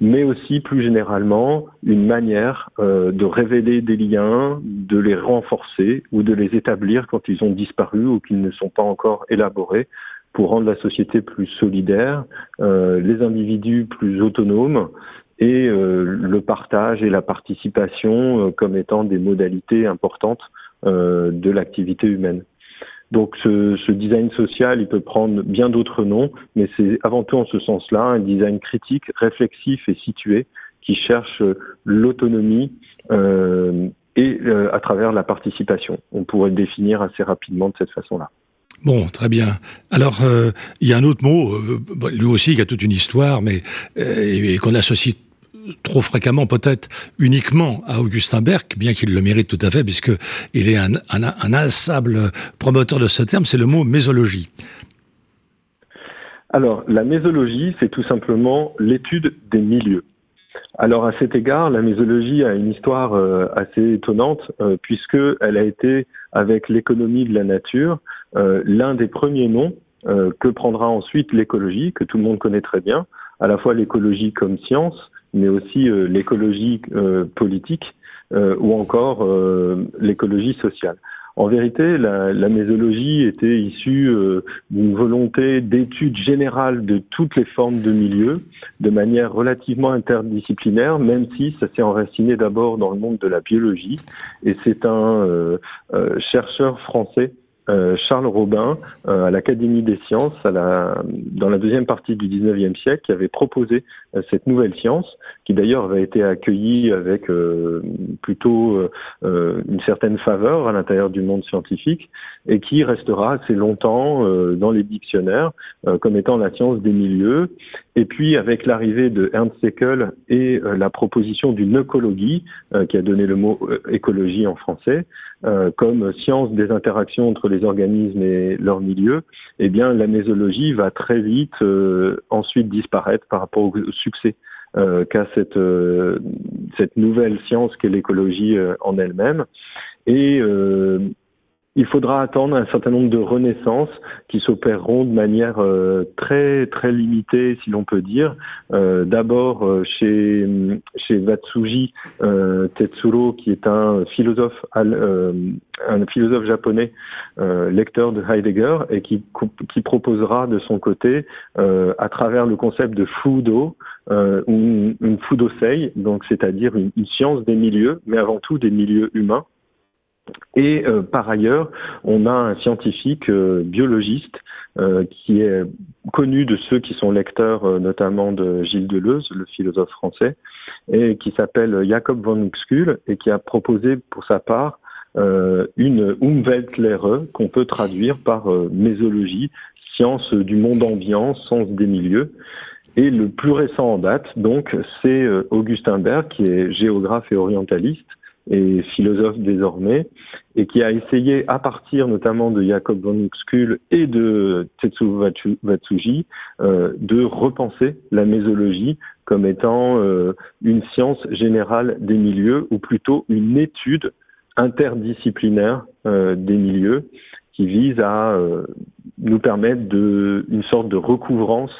mais aussi plus généralement une manière euh, de révéler des liens, de les renforcer ou de les établir quand ils ont disparu ou qu'ils ne sont pas encore élaborés pour rendre la société plus solidaire, euh, les individus plus autonomes et le partage et la participation comme étant des modalités importantes de l'activité humaine. Donc ce, ce, design social, il peut prendre bien d'autres noms, mais c'est avant tout en ce sens-là un design critique, réflexif et situé qui cherche l'autonomie euh, et euh, à travers la participation. On pourrait le définir assez rapidement de cette façon-là. Bon, très bien. Alors, euh, il y a un autre mot, euh, lui aussi qui a toute une histoire, mais euh, qu'on associe trop fréquemment, peut-être uniquement à Augustin Berck, bien qu'il le mérite tout à fait, puisque il est un, un, promoteur de ce terme, c'est le mot mésologie. Alors, la mésologie, c'est tout simplement l'étude des milieux. Alors, à cet égard, la mésologie a une histoire euh, assez étonnante, euh, puisqu'elle a été, avec l'économie de la nature, euh, l'un des premiers noms que prendra ensuite l'écologie, que tout le monde connaît très bien, à la fois l'écologie comme science, mais aussi euh, l'écologie euh, politique euh, ou encore l'écologie sociale. En vérité, la, la mésologie était issue d'une volonté d'étude générale de toutes les formes de milieu, de manière relativement interdisciplinaire, même si ça s'est enraciné d'abord dans le monde de la biologie. Et c'est un chercheur français euh, Charles Robin euh, à l'Académie des sciences à la, dans la deuxième partie du 19e siècle qui avait proposé euh, cette nouvelle science qui d'ailleurs avait été accueillie avec plutôt une certaine faveur à l'intérieur du monde scientifique et qui restera assez longtemps dans les dictionnaires comme étant la science des milieux Et puis avec l'arrivée de Ernst Haeckel et la proposition d'une écologie, qui a donné le mot écologie en français, comme science des interactions entre les organismes et leur milieu, eh bien la mésologie va très vite ensuite disparaître par rapport au succès euh, qu'a cette, euh, nouvelle science qu'est l'écologie euh, en elle-même. Et il faudra attendre un certain nombre de renaissances qui s'opéreront de manière très très limitée, si l'on peut dire. D'abord chez chez Watsuji Tetsuro, qui est un philosophe un philosophe japonais, lecteur de Heidegger, et qui proposera de son côté, à travers le concept de Fudo, euh, une, une donc c'est-à-dire une, science des milieux, mais avant tout des milieux humains. Et euh, par ailleurs, on a un scientifique euh, biologiste euh, qui est connu de ceux qui sont lecteurs notamment de Gilles Deleuze, le philosophe français, et qui s'appelle Jacob von Uxküll et qui a proposé pour sa part une Umweltlehre qu'on peut traduire par mésologie, science du monde ambiant, sens des milieux. Et le plus récent en date, donc, c'est Augustin Berg, qui est géographe et orientaliste et philosophe désormais, et qui a essayé, à partir notamment de Jacob von Uxküll et de Tetsuo Watsuji, euh, de repenser la mésologie comme étant euh, une science générale des milieux, ou plutôt une étude interdisciplinaire des milieux, qui vise à nous permettre de, une sorte de recouvrance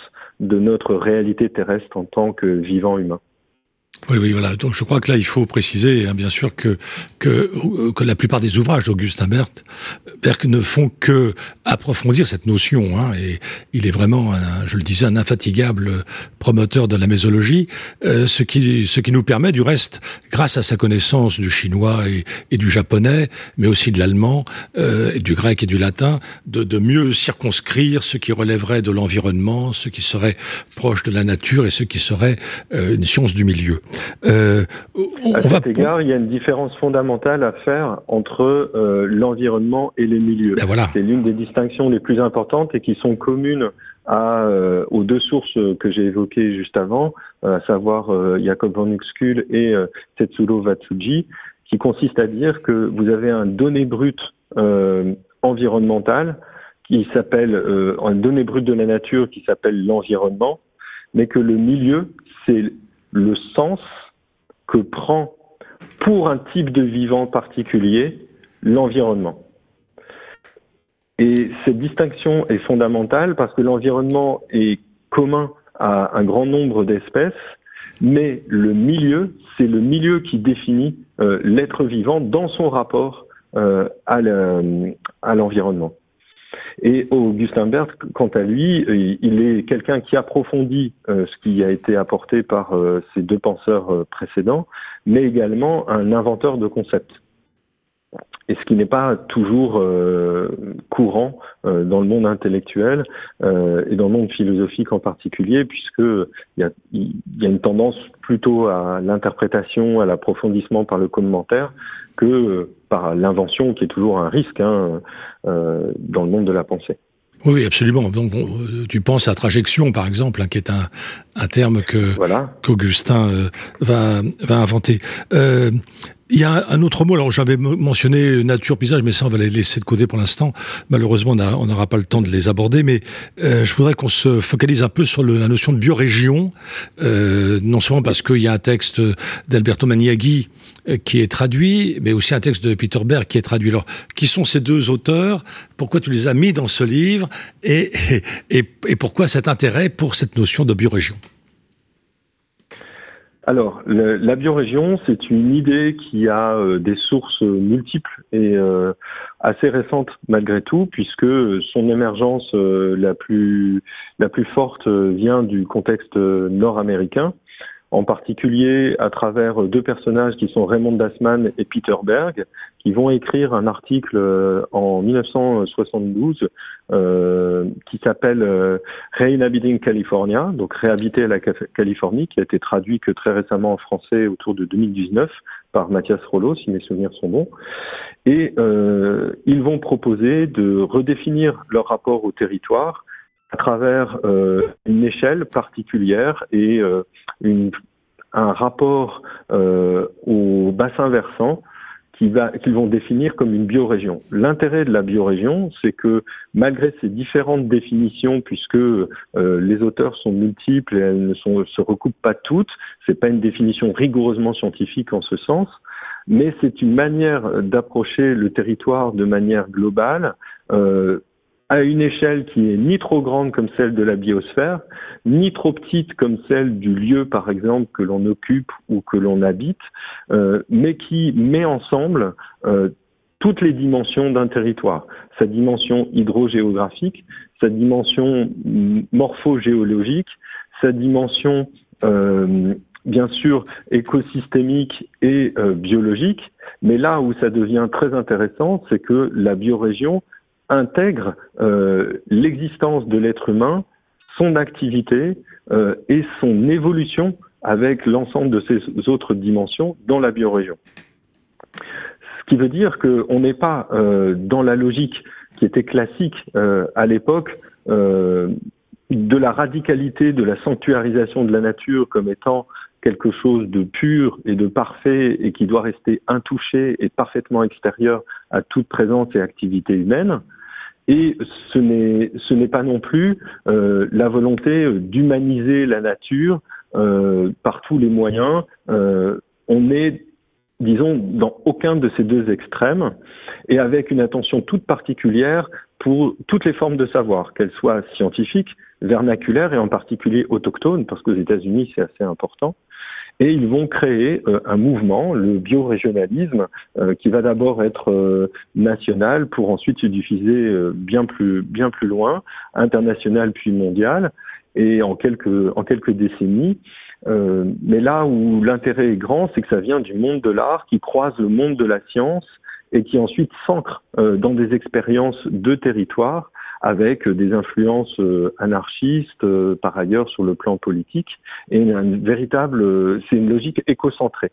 de notre réalité terrestre en tant que vivant humain. Oui, oui, voilà. Donc, je crois que là, il faut préciser, hein, bien sûr, que, que que la plupart des ouvrages d'Augustin Berthe, ne font que approfondir cette notion. Hein, et il est vraiment, un, je le disais, un infatigable promoteur de la mésologie, euh, ce qui ce qui nous permet, du reste, grâce à sa connaissance du chinois et, du japonais, mais aussi de l'allemand, euh, du grec et du latin, de, de mieux circonscrire ce qui relèverait de l'environnement, ce qui serait proche de la nature et ce qui serait euh, une science du milieu. Euh, à cet égard, il y a une différence fondamentale à faire entre euh, l'environnement et les milieux. Ben voilà. C'est l'une des distinctions les plus importantes et qui sont communes à, euh, aux deux sources que j'ai évoquées juste avant, à savoir Jacob von Uxküll et Tetsuro Watsuji, qui consiste à dire que vous avez un donné brut environnemental qui s'appelle un donné brut de la nature qui s'appelle l'environnement, mais que le milieu, c'est le sens que prend pour un type de vivant particulier l'environnement. Et cette distinction est fondamentale parce que l'environnement est commun à un grand nombre d'espèces, mais le milieu, c'est le milieu qui définit euh, l'être vivant dans son rapport euh, à l'environnement. Et Augustin Berthe, quant à lui, euh, il est quelqu'un qui approfondit euh, ce qui a été apporté par euh, ces deux penseurs précédents, mais également un inventeur de concepts. Et ce qui n'est pas toujours courant dans le monde intellectuel et dans le monde philosophique en particulier, puisque il y a une tendance plutôt à l'interprétation, à l'approfondissement par le commentaire, que par l'invention, qui est toujours un risque hein, euh, dans le monde de la pensée. Oui, absolument. Donc, tu penses à trajection, par exemple, hein, qui est un, un terme que qu'Augustin euh, va, va inventer. Euh, il y a un autre mot, alors j'avais mentionné nature, paysage, mais ça on va les laisser de côté pour l'instant. Malheureusement, on n'aura pas le temps de les aborder, mais euh, je voudrais qu'on se focalise un peu sur le, la notion de biorégion, euh, non seulement parce qu'il y a un texte d'Alberto Maniaghi euh, qui est traduit, mais aussi un texte de Peter Berg qui est traduit. Alors, qui sont ces deux auteurs? Pourquoi tu les as mis dans ce livre? Et, et, et pourquoi cet intérêt pour cette notion de biorégion? Alors, la biorégion, c'est une idée qui a euh, des sources multiples et euh, assez récentes malgré tout, puisque son émergence euh, la plus la plus forte vient du contexte nord-américain en particulier à travers deux personnages qui sont Raymond Dasman et Peter Berg, qui vont écrire un article euh, en 1972 euh, qui s'appelle euh, Reinhabiting California, donc réhabiter la Californie, qui a été traduit que très récemment en français autour de 2019 par Mathias Rollo, si mes souvenirs sont bons. Et euh, ils vont proposer de redéfinir leur rapport au territoire à travers une échelle particulière et une, un rapport au bassin versant qu'ils vont définir comme une biorégion. L'intérêt de la biorégion, c'est que malgré ces différentes définitions, puisque euh, les auteurs sont multiples et elles ne sont, se recoupent pas toutes, c'est pas une définition rigoureusement scientifique en ce sens, mais c'est une manière d'approcher le territoire de manière globale, euh, à une échelle qui est ni trop grande comme celle de la biosphère, ni trop petite comme celle du lieu, par exemple, que l'on occupe ou que l'on habite, euh, mais qui met ensemble euh, toutes les dimensions d'un territoire, sa dimension hydrogéographique, sa dimension morphogéologique, sa dimension euh, bien sûr écosystémique et biologique, mais là où ça devient très intéressant, c'est que la biorégion intègre euh, l'existence de l'être humain, son activité euh, et son évolution avec l'ensemble de ces autres dimensions dans la biorégion. Ce qui veut dire qu'on n'est pas euh, dans la logique qui était classique à l'époque de la radicalité, de la sanctuarisation de la nature comme étant quelque chose de pur et de parfait et qui doit rester intouché et parfaitement extérieur à toute présence et activité humaine. Et ce n'est pas non plus euh, la volonté d'humaniser la nature euh, par tous les moyens. Euh, on est disons, dans aucun de ces deux extrêmes, et avec une attention toute particulière pour toutes les formes de savoir, qu'elles soient scientifiques, vernaculaires et en particulier autochtones, parce qu'aux États-Unis c'est assez important, et ils vont créer euh, un mouvement, le biorégionalisme, euh, qui va d'abord être euh, national pour ensuite se diffuser bien plus bien plus loin, international puis mondial, et en quelques en quelques décennies. mais là où l'intérêt est grand, c'est que ça vient du monde de l'art qui croise le monde de la science et qui ensuite s'ancre dans des expériences de territoire avec des influences euh, anarchistes euh, par ailleurs sur le plan politique et une véritable, c'est une logique écocentrée.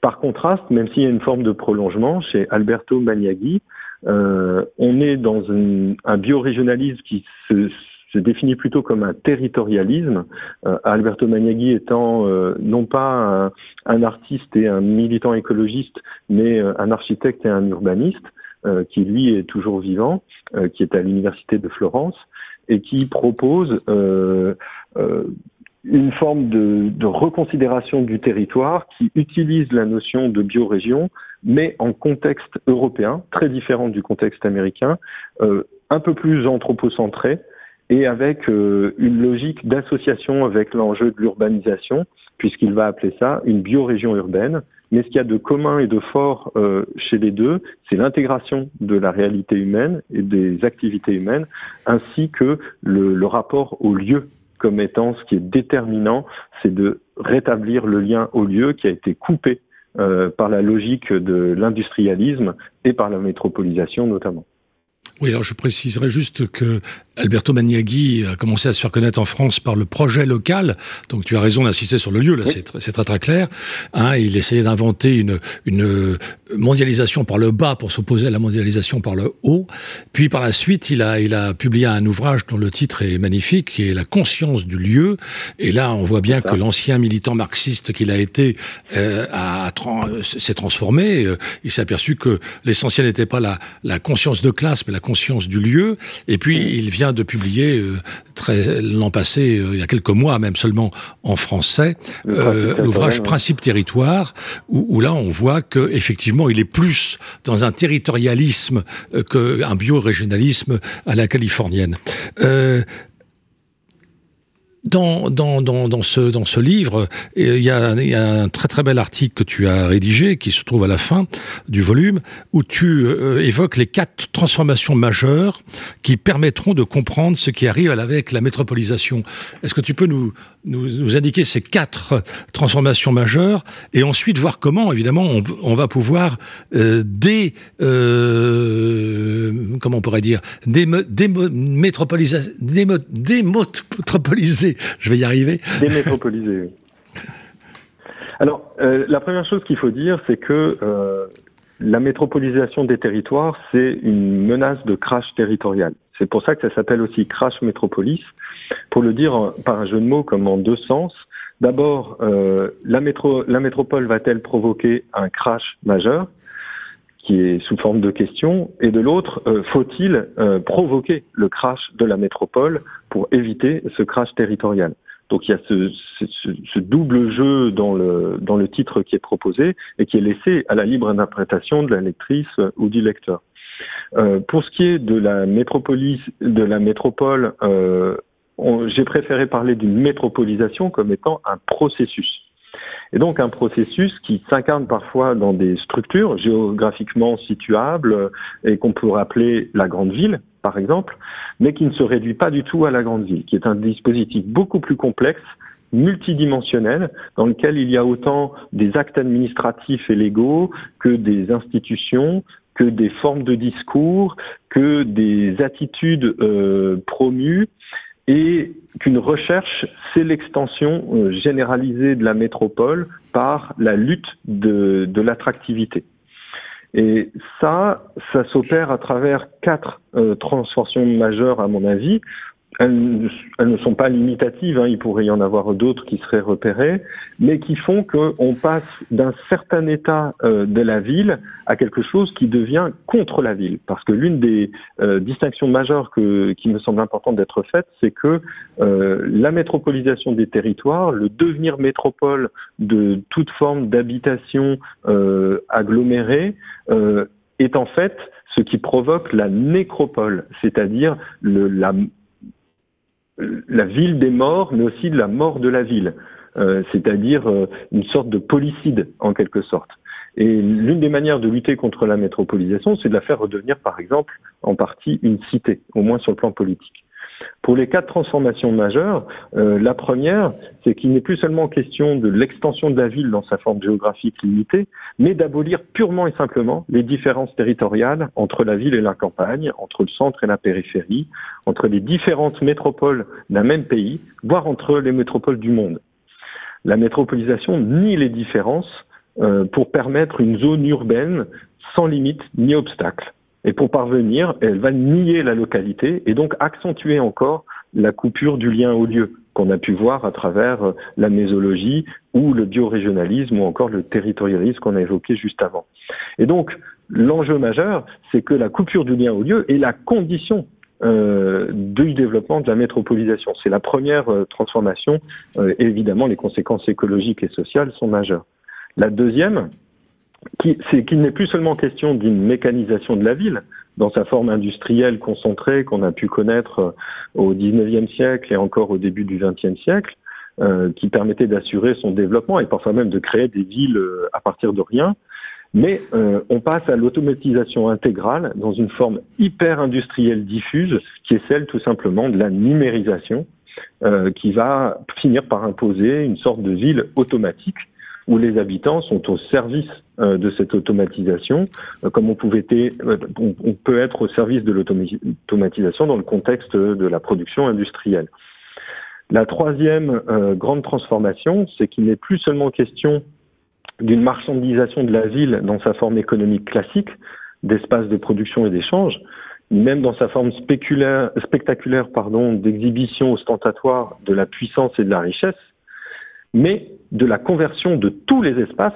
Par contraste, même s'il y a une forme de prolongement chez Alberto Magnaghi, euh, on est dans un biorégionalisme qui se, définit plutôt comme un territorialisme. Alberto Magnaghi étant non pas un, artiste et un militant écologiste, mais un architecte et un urbaniste. Euh, qui lui est toujours vivant, euh, qui est à l'université de Florence et qui propose euh, une forme de, de, reconsidération du territoire qui utilise la notion de biorégion, mais en contexte européen, très différent du contexte américain, euh, un peu plus anthropocentré et avec euh, une logique d'association avec l'enjeu de l'urbanisation, puisqu'il va appeler ça une biorégion urbaine, mais ce qu'il y a de commun et de fort euh, chez les deux, c'est l'intégration de la réalité humaine et des activités humaines, ainsi que le, rapport au lieu comme étant ce qui est déterminant, c'est de rétablir le lien au lieu qui a été coupé euh, par la logique de l'industrialisme et par la métropolisation notamment. Oui, alors je préciserai juste que Alberto Magnaghi a commencé à se faire connaître en France par le projet local. Donc tu as raison d'insister sur le lieu, là c'est très, très clair. Hein, il essayait d'inventer une, une mondialisation par le bas pour s'opposer à la mondialisation par le haut. Puis par la suite, il a, il a publié un ouvrage dont le titre est magnifique, qui est La conscience du lieu. Et là, on voit bien que l'ancien militant marxiste qu'il a été euh, a, s'est transformé. Il s'est aperçu que l'essentiel n'était pas la, la conscience de classe, mais la conscience du lieu. Et puis, il vient de publier euh, très l'an passé, euh, il y a quelques mois même seulement en français, euh, l'ouvrage Principe territoire, où, où, là on voit que effectivement il est plus dans un territorialisme qu'un biorégionalisme à la californienne. Dans, dans, dans, dans, ce, dans ce livre, il y, a, il y, a, un très très bel article que tu as rédigé, qui se trouve à la fin du volume, où tu euh, évoques les quatre transformations majeures qui permettront de comprendre ce qui arrive avec la métropolisation. Est-ce que tu peux nous, nous, nous, indiquer ces quatre transformations majeures et ensuite voir comment, évidemment, on, on va pouvoir euh, dé, euh, comment on pourrait dire, démétropoliser, je vais y arriver. Démétropoliser. Alors, euh, la première chose qu'il faut dire, c'est que euh, la métropolisation des territoires, c'est une menace de crash territorial. C'est pour ça que ça s'appelle aussi crash métropolis, pour le dire par un jeu de mots comme en deux sens. D'abord, euh, la, métro, la métropole va-t-elle provoquer un crash majeur? Qui est sous forme de question, et de l'autre, euh, faut-il euh, provoquer le crash de la métropole pour éviter ce crash territorial? Donc il y a ce, double jeu dans le, dans le titre qui est proposé et qui est laissé à la libre interprétation de la lectrice ou du lecteur. Euh, pour ce qui est de la métropolis, de la métropole, euh, j'ai préféré parler d'une métropolisation comme étant un processus. Et donc un processus qui s'incarne parfois dans des structures géographiquement situables et qu'on pourrait appeler la grande ville, par exemple, mais qui ne se réduit pas du tout à la grande ville, qui est un dispositif beaucoup plus complexe multidimensionnel dans lequel il y a autant des actes administratifs et légaux que des institutions, que des formes de discours, que des attitudes euh, promues et qu'une recherche, c'est l'extension euh, généralisée de la métropole par la lutte de, de l'attractivité. Et ça, ça s'opère à travers quatre euh, transformations majeures, à mon avis. Elles, ne sont pas limitatives, hein, il pourrait y en avoir d'autres qui seraient repérées, mais qui font qu'on passe d'un certain état euh, de la ville à quelque chose qui devient contre la ville. Parce que l'une des euh, distinctions majeures que, qui me semble importante d'être faite, c'est que euh, la métropolisation des territoires, le devenir métropole de toute forme d'habitation agglomérée, est en fait ce qui provoque la nécropole, c'est-à-dire la la ville des morts, mais aussi de la mort de la ville, euh, c'est-à-dire euh, une sorte de policide en quelque sorte. Et l'une des manières de lutter contre la métropolisation, c'est de la faire redevenir, par exemple, en partie une cité, au moins sur le plan politique. Pour les quatre transformations majeures, euh, la première, c'est qu'il n'est plus seulement question de l'extension de la ville dans sa forme géographique limitée, mais d'abolir purement et simplement les différences territoriales entre la ville et la campagne, entre le centre et la périphérie, entre les différentes métropoles d'un même pays, voire entre les métropoles du monde. La métropolisation nie les différences euh, pour permettre une zone urbaine sans limite ni obstacle. Et pour parvenir, elle va nier la localité et donc accentuer encore la coupure du lien au lieu qu'on a pu voir à travers euh, la mésologie ou le biorégionalisme ou encore le territorialisme qu'on a évoqué juste avant. Et donc, l'enjeu majeur, c'est que la coupure du lien au lieu est la condition euh, du développement de la métropolisation. C'est la première euh, transformation. Euh, évidemment, les conséquences écologiques et sociales sont majeures. La deuxième, qu'il n'est plus seulement question d'une mécanisation de la ville dans sa forme industrielle concentrée qu'on a pu connaître euh, au XIXe siècle et encore au début du XXe siècle, euh, qui permettait d'assurer son développement et parfois même de créer des villes euh, à partir de rien. Mais euh, on passe à l'automatisation intégrale dans une forme hyper industrielle diffuse, qui est celle tout simplement de la numérisation, euh, qui va finir par imposer une sorte de ville automatique où les habitants sont au service euh, de cette automatisation, euh, comme on, pouvait euh, on, peut être au service de l'automatisation dans le contexte de la production industrielle. La troisième grande transformation, c'est qu'il n'est plus seulement question d'une marchandisation de la ville dans sa forme économique classique, d'espace de production et d'échange, même dans sa forme spectaculaire pardon, d'exhibition ostentatoire de la puissance et de la richesse, mais de la conversion de tous les espaces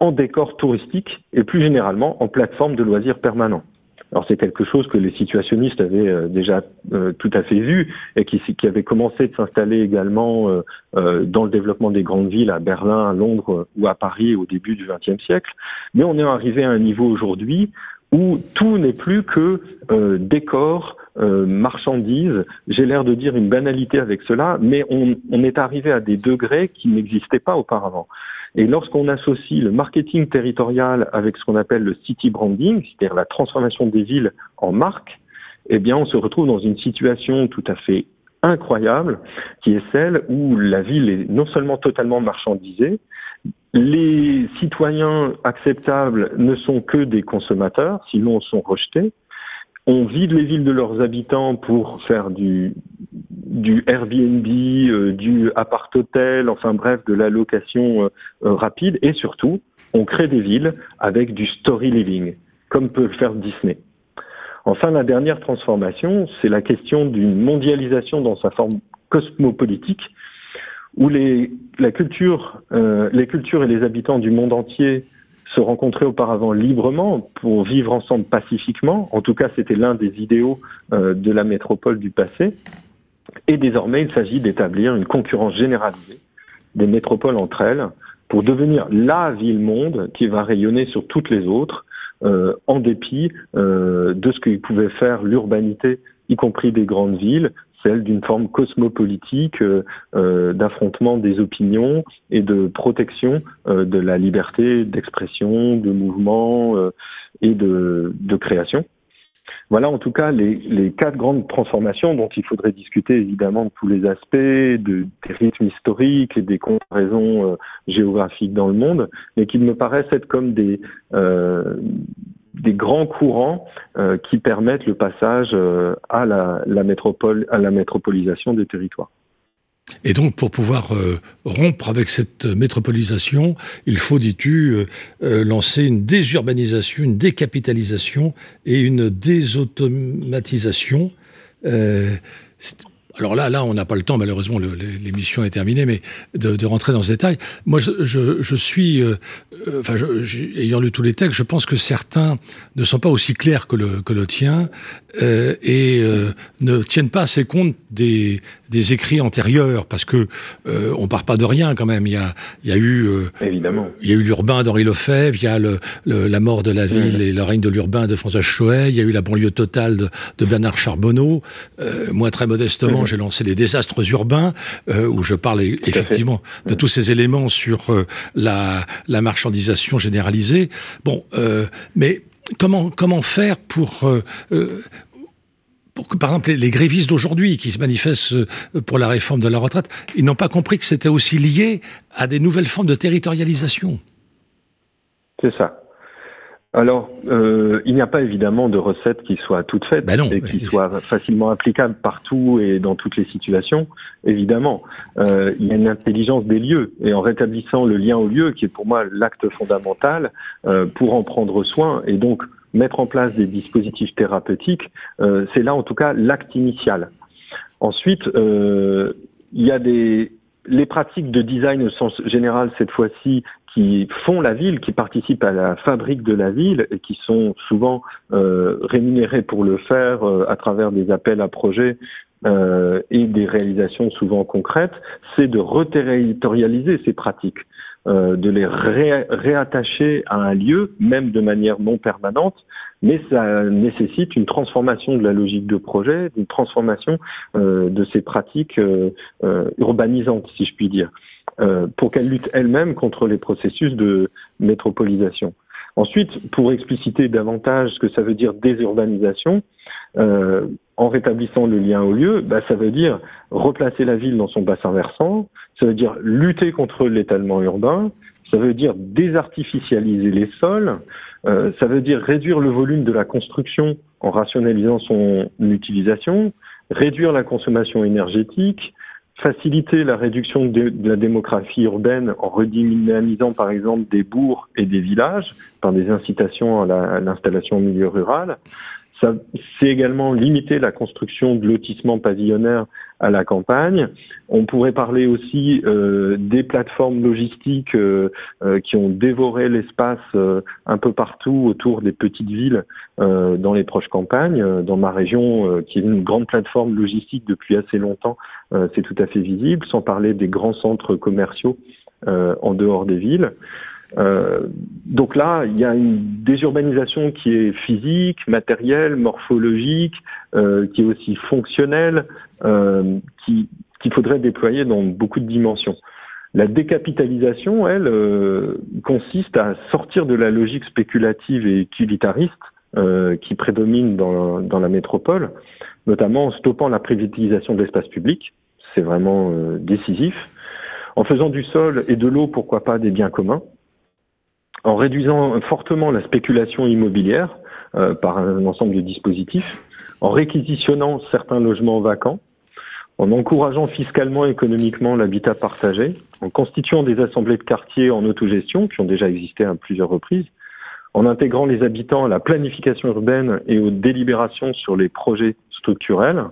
en décor touristique et plus généralement en plateforme de loisirs permanents. Alors c'est quelque chose que les situationnistes avaient euh, déjà euh, tout à fait vu et qui, qui avait commencé de s'installer également euh, dans le développement des grandes villes à Berlin, à Londres ou à Paris au début du XXe siècle. Mais on est arrivé à un niveau aujourd'hui où tout n'est plus que décor, marchandise. J'ai l'air de dire une banalité avec cela, mais on, on est arrivé à des degrés qui n'existaient pas auparavant. Et lorsqu'on associe le marketing territorial avec ce qu'on appelle le city branding, c'est-à-dire la transformation des villes en marque, eh bien, on se retrouve dans une situation tout à fait incroyable, qui est celle où la ville est non seulement totalement marchandisée, les citoyens acceptables ne sont que des consommateurs, sinon sont rejetés. on vide les villes de leurs habitants pour faire du, du Airbnb, euh, du appart-hôtel, enfin bref, de la location euh, euh, rapide. Et surtout, on crée des villes avec du story living, comme peut le faire Disney. Enfin, la dernière transformation, c'est la question d'une mondialisation dans sa forme cosmopolitique, où culture, les cultures et les habitants du monde entier se rencontrer auparavant librement pour vivre ensemble pacifiquement. En tout cas, c'était l'un des idéaux euh, de la métropole du passé. Et désormais, il s'agit d'établir une concurrence généralisée des métropoles entre elles pour devenir la ville-monde qui va rayonner sur toutes les autres, euh, en dépit euh, de ce que pouvait faire l'urbanité, y compris des grandes villes, celle d'une forme cosmopolitique euh, euh, d'affrontement des opinions et de protection euh, de la liberté d'expression, de mouvement et de, de, création. Voilà en tout cas les, les, quatre grandes transformations dont il faudrait discuter évidemment de tous les aspects, de, des rythmes historiques et des comparaisons géographiques dans le monde, mais qui me paraissent être comme des, des grands courants euh, qui permettent le passage euh, à la, métropolisation des territoires. Et donc, pour pouvoir euh, rompre avec cette métropolisation, il faut, dis-tu, lancer une désurbanisation, une décapitalisation et une désautomatisation. Alors là, là, on n'a pas le temps, malheureusement, l'émission est terminée, mais de, de, rentrer dans ce détail. Moi, je, je, je suis, euh, euh, enfin, ayant lu tous les textes, je pense que certains ne sont pas aussi clairs que le, que le tien euh, et euh, ne tiennent pas assez compte des, des écrits antérieurs, parce que euh, on part pas de rien quand même. Il y a, il y a eu, évidemment, il y a eu l'urbain d'Henri Lefebvre, il y a le, la mort de la ville et le règne de l'urbain de François Choët, il y a eu la banlieue totale de, de Bernard Charbonneau. moi, très modestement, j'ai lancé les désastres urbains, euh, où je parle effectivement de tous ces éléments sur euh, la, la, marchandisation généralisée. Bon, euh, mais comment comment faire pour pour que, par exemple, les, grévistes d'aujourd'hui qui se manifestent pour la réforme de la retraite, ils n'ont pas compris que c'était aussi lié à des nouvelles formes de territorialisation. C'est ça. Alors, euh, il n'y a pas évidemment de recette qui soit toute faite ben et qui soit facilement applicable partout et dans toutes les situations. Évidemment, euh, il y a une intelligence des lieux et en rétablissant le lien au lieu, qui est pour moi l'acte fondamental euh, pour en prendre soin et donc mettre en place des dispositifs thérapeutiques, euh, c'est là en tout cas l'acte initial. Ensuite, euh, il y a des les pratiques de design au sens général cette fois-ci qui font la ville, qui participent à la fabrique de la ville et qui sont souvent euh, rémunérés pour le faire euh, à travers des appels à projets et des réalisations souvent concrètes, c'est de reterritorialiser ces pratiques, de les réattacher à un lieu, même de manière non permanente, mais ça nécessite une transformation de la logique de projet, une transformation euh, de ces pratiques urbanisantes, si je puis dire. Euh, pour qu'elle lutte elle-même contre les processus de métropolisation. Ensuite, pour expliciter davantage ce que ça veut dire désurbanisation, euh, en rétablissant le lien au lieu, bah, ça veut dire replacer la ville dans son bassin versant, ça veut dire lutter contre l'étalement urbain, ça veut dire désartificialiser les sols, euh, ça veut dire réduire le volume de la construction en rationalisant son utilisation, réduire la consommation énergétique, faciliter la réduction de, la démographie urbaine en redynamisant par exemple des bourgs et des villages par des incitations à l'installation au milieu rural. C'est également limiter la construction de lotissements pavillonnaires à la campagne. On pourrait parler aussi euh, des plateformes logistiques euh, euh, qui ont dévoré l'espace un peu partout autour des petites villes dans les proches campagnes. Dans ma région, qui est une grande plateforme logistique depuis assez longtemps, c'est tout à fait visible, sans parler des grands centres commerciaux en dehors des villes. Euh, donc là, il y a une désurbanisation qui est physique, matérielle, morphologique, euh, qui est aussi fonctionnelle, euh, qui qu'il faudrait déployer dans beaucoup de dimensions. La décapitalisation, elle, euh, consiste à sortir de la logique spéculative et utilitariste euh, qui prédomine dans, dans, la métropole, notamment en stoppant la privatisation de l'espace public, c'est vraiment décisif, en faisant du sol et de l'eau, pourquoi pas, des biens communs, en réduisant fortement la spéculation immobilière, par un ensemble de dispositifs, en réquisitionnant certains logements vacants, en encourageant fiscalement et économiquement l'habitat partagé, en constituant des assemblées de quartier en autogestion qui ont déjà existé à plusieurs reprises, en intégrant les habitants à la planification urbaine et aux délibérations sur les projets structurels,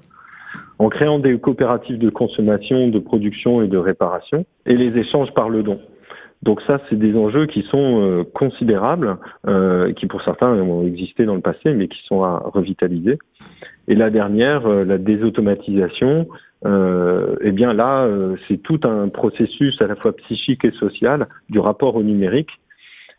en créant des coopératives de consommation, de production et de réparation, et les échanges par le don. Donc ça, c'est des enjeux qui sont euh, considérables, euh, qui pour certains ont existé dans le passé, mais qui sont à revitaliser. Et la dernière, euh, la désautomatisation, eh bien là, c'est tout un processus à la fois psychique et social du rapport au numérique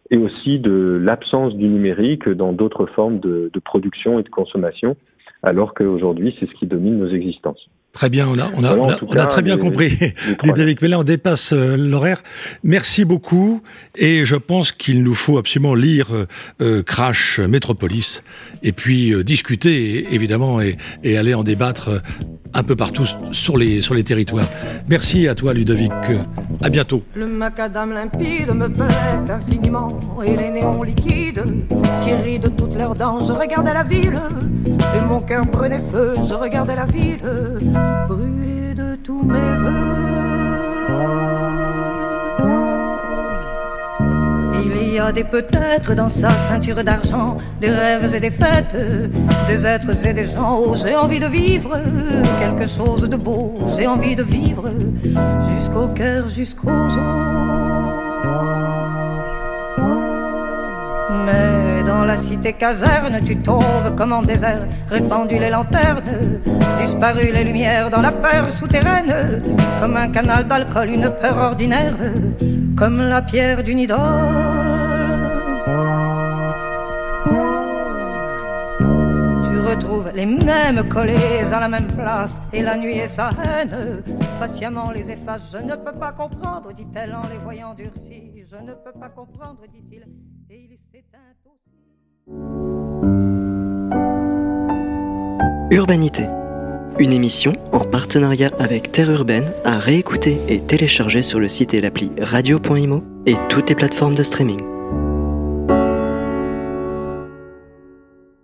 et aussi de l'absence du numérique dans d'autres formes de, de production et de consommation, alors qu'aujourd'hui, c'est ce qui domine nos existences. Très bien, on a, on a, on a, très bien compris. Ludovic *laughs* là, on dépasse euh, l'horaire. Merci beaucoup. Et je pense qu'il nous faut absolument lire euh, euh, Crash Metropolis et puis discuter, évidemment, et, et, aller en débattre un peu partout sur les, territoires. Merci à toi, Ludovic. À bientôt. Le macadam limpide me plaît infiniment et les néons liquides qui rient de toutes leurs dents. Je regardais la ville et mon cœur prenait feu. Je regardais la ville brûler de tous mes voeux. Il y a des peut-être dans sa ceinture d'argent, des rêves et des fêtes, des êtres et des gens. Oh, j'ai envie de vivre quelque chose de beau, j'ai envie de vivre jusqu'au cœur, jusqu'aux os. Mais dans la cité caserne, tu tombes comme en désert, répandu les lanternes, disparu les lumières dans la peur souterraine, comme un canal d'alcool, une peur ordinaire, comme la pierre d'une idole. Retrouve les mêmes collés à la même place, et la nuit et sa haine patiemment les efface. Je ne peux pas comprendre, dit-elle en les voyant durcis. Je ne peux pas comprendre, dit-il, et il s'éteint aussi. Urbanité. Une émission en partenariat avec Terre Urbaine à réécouter et télécharger sur le site et l'appli radio.imo et toutes les plateformes de streaming.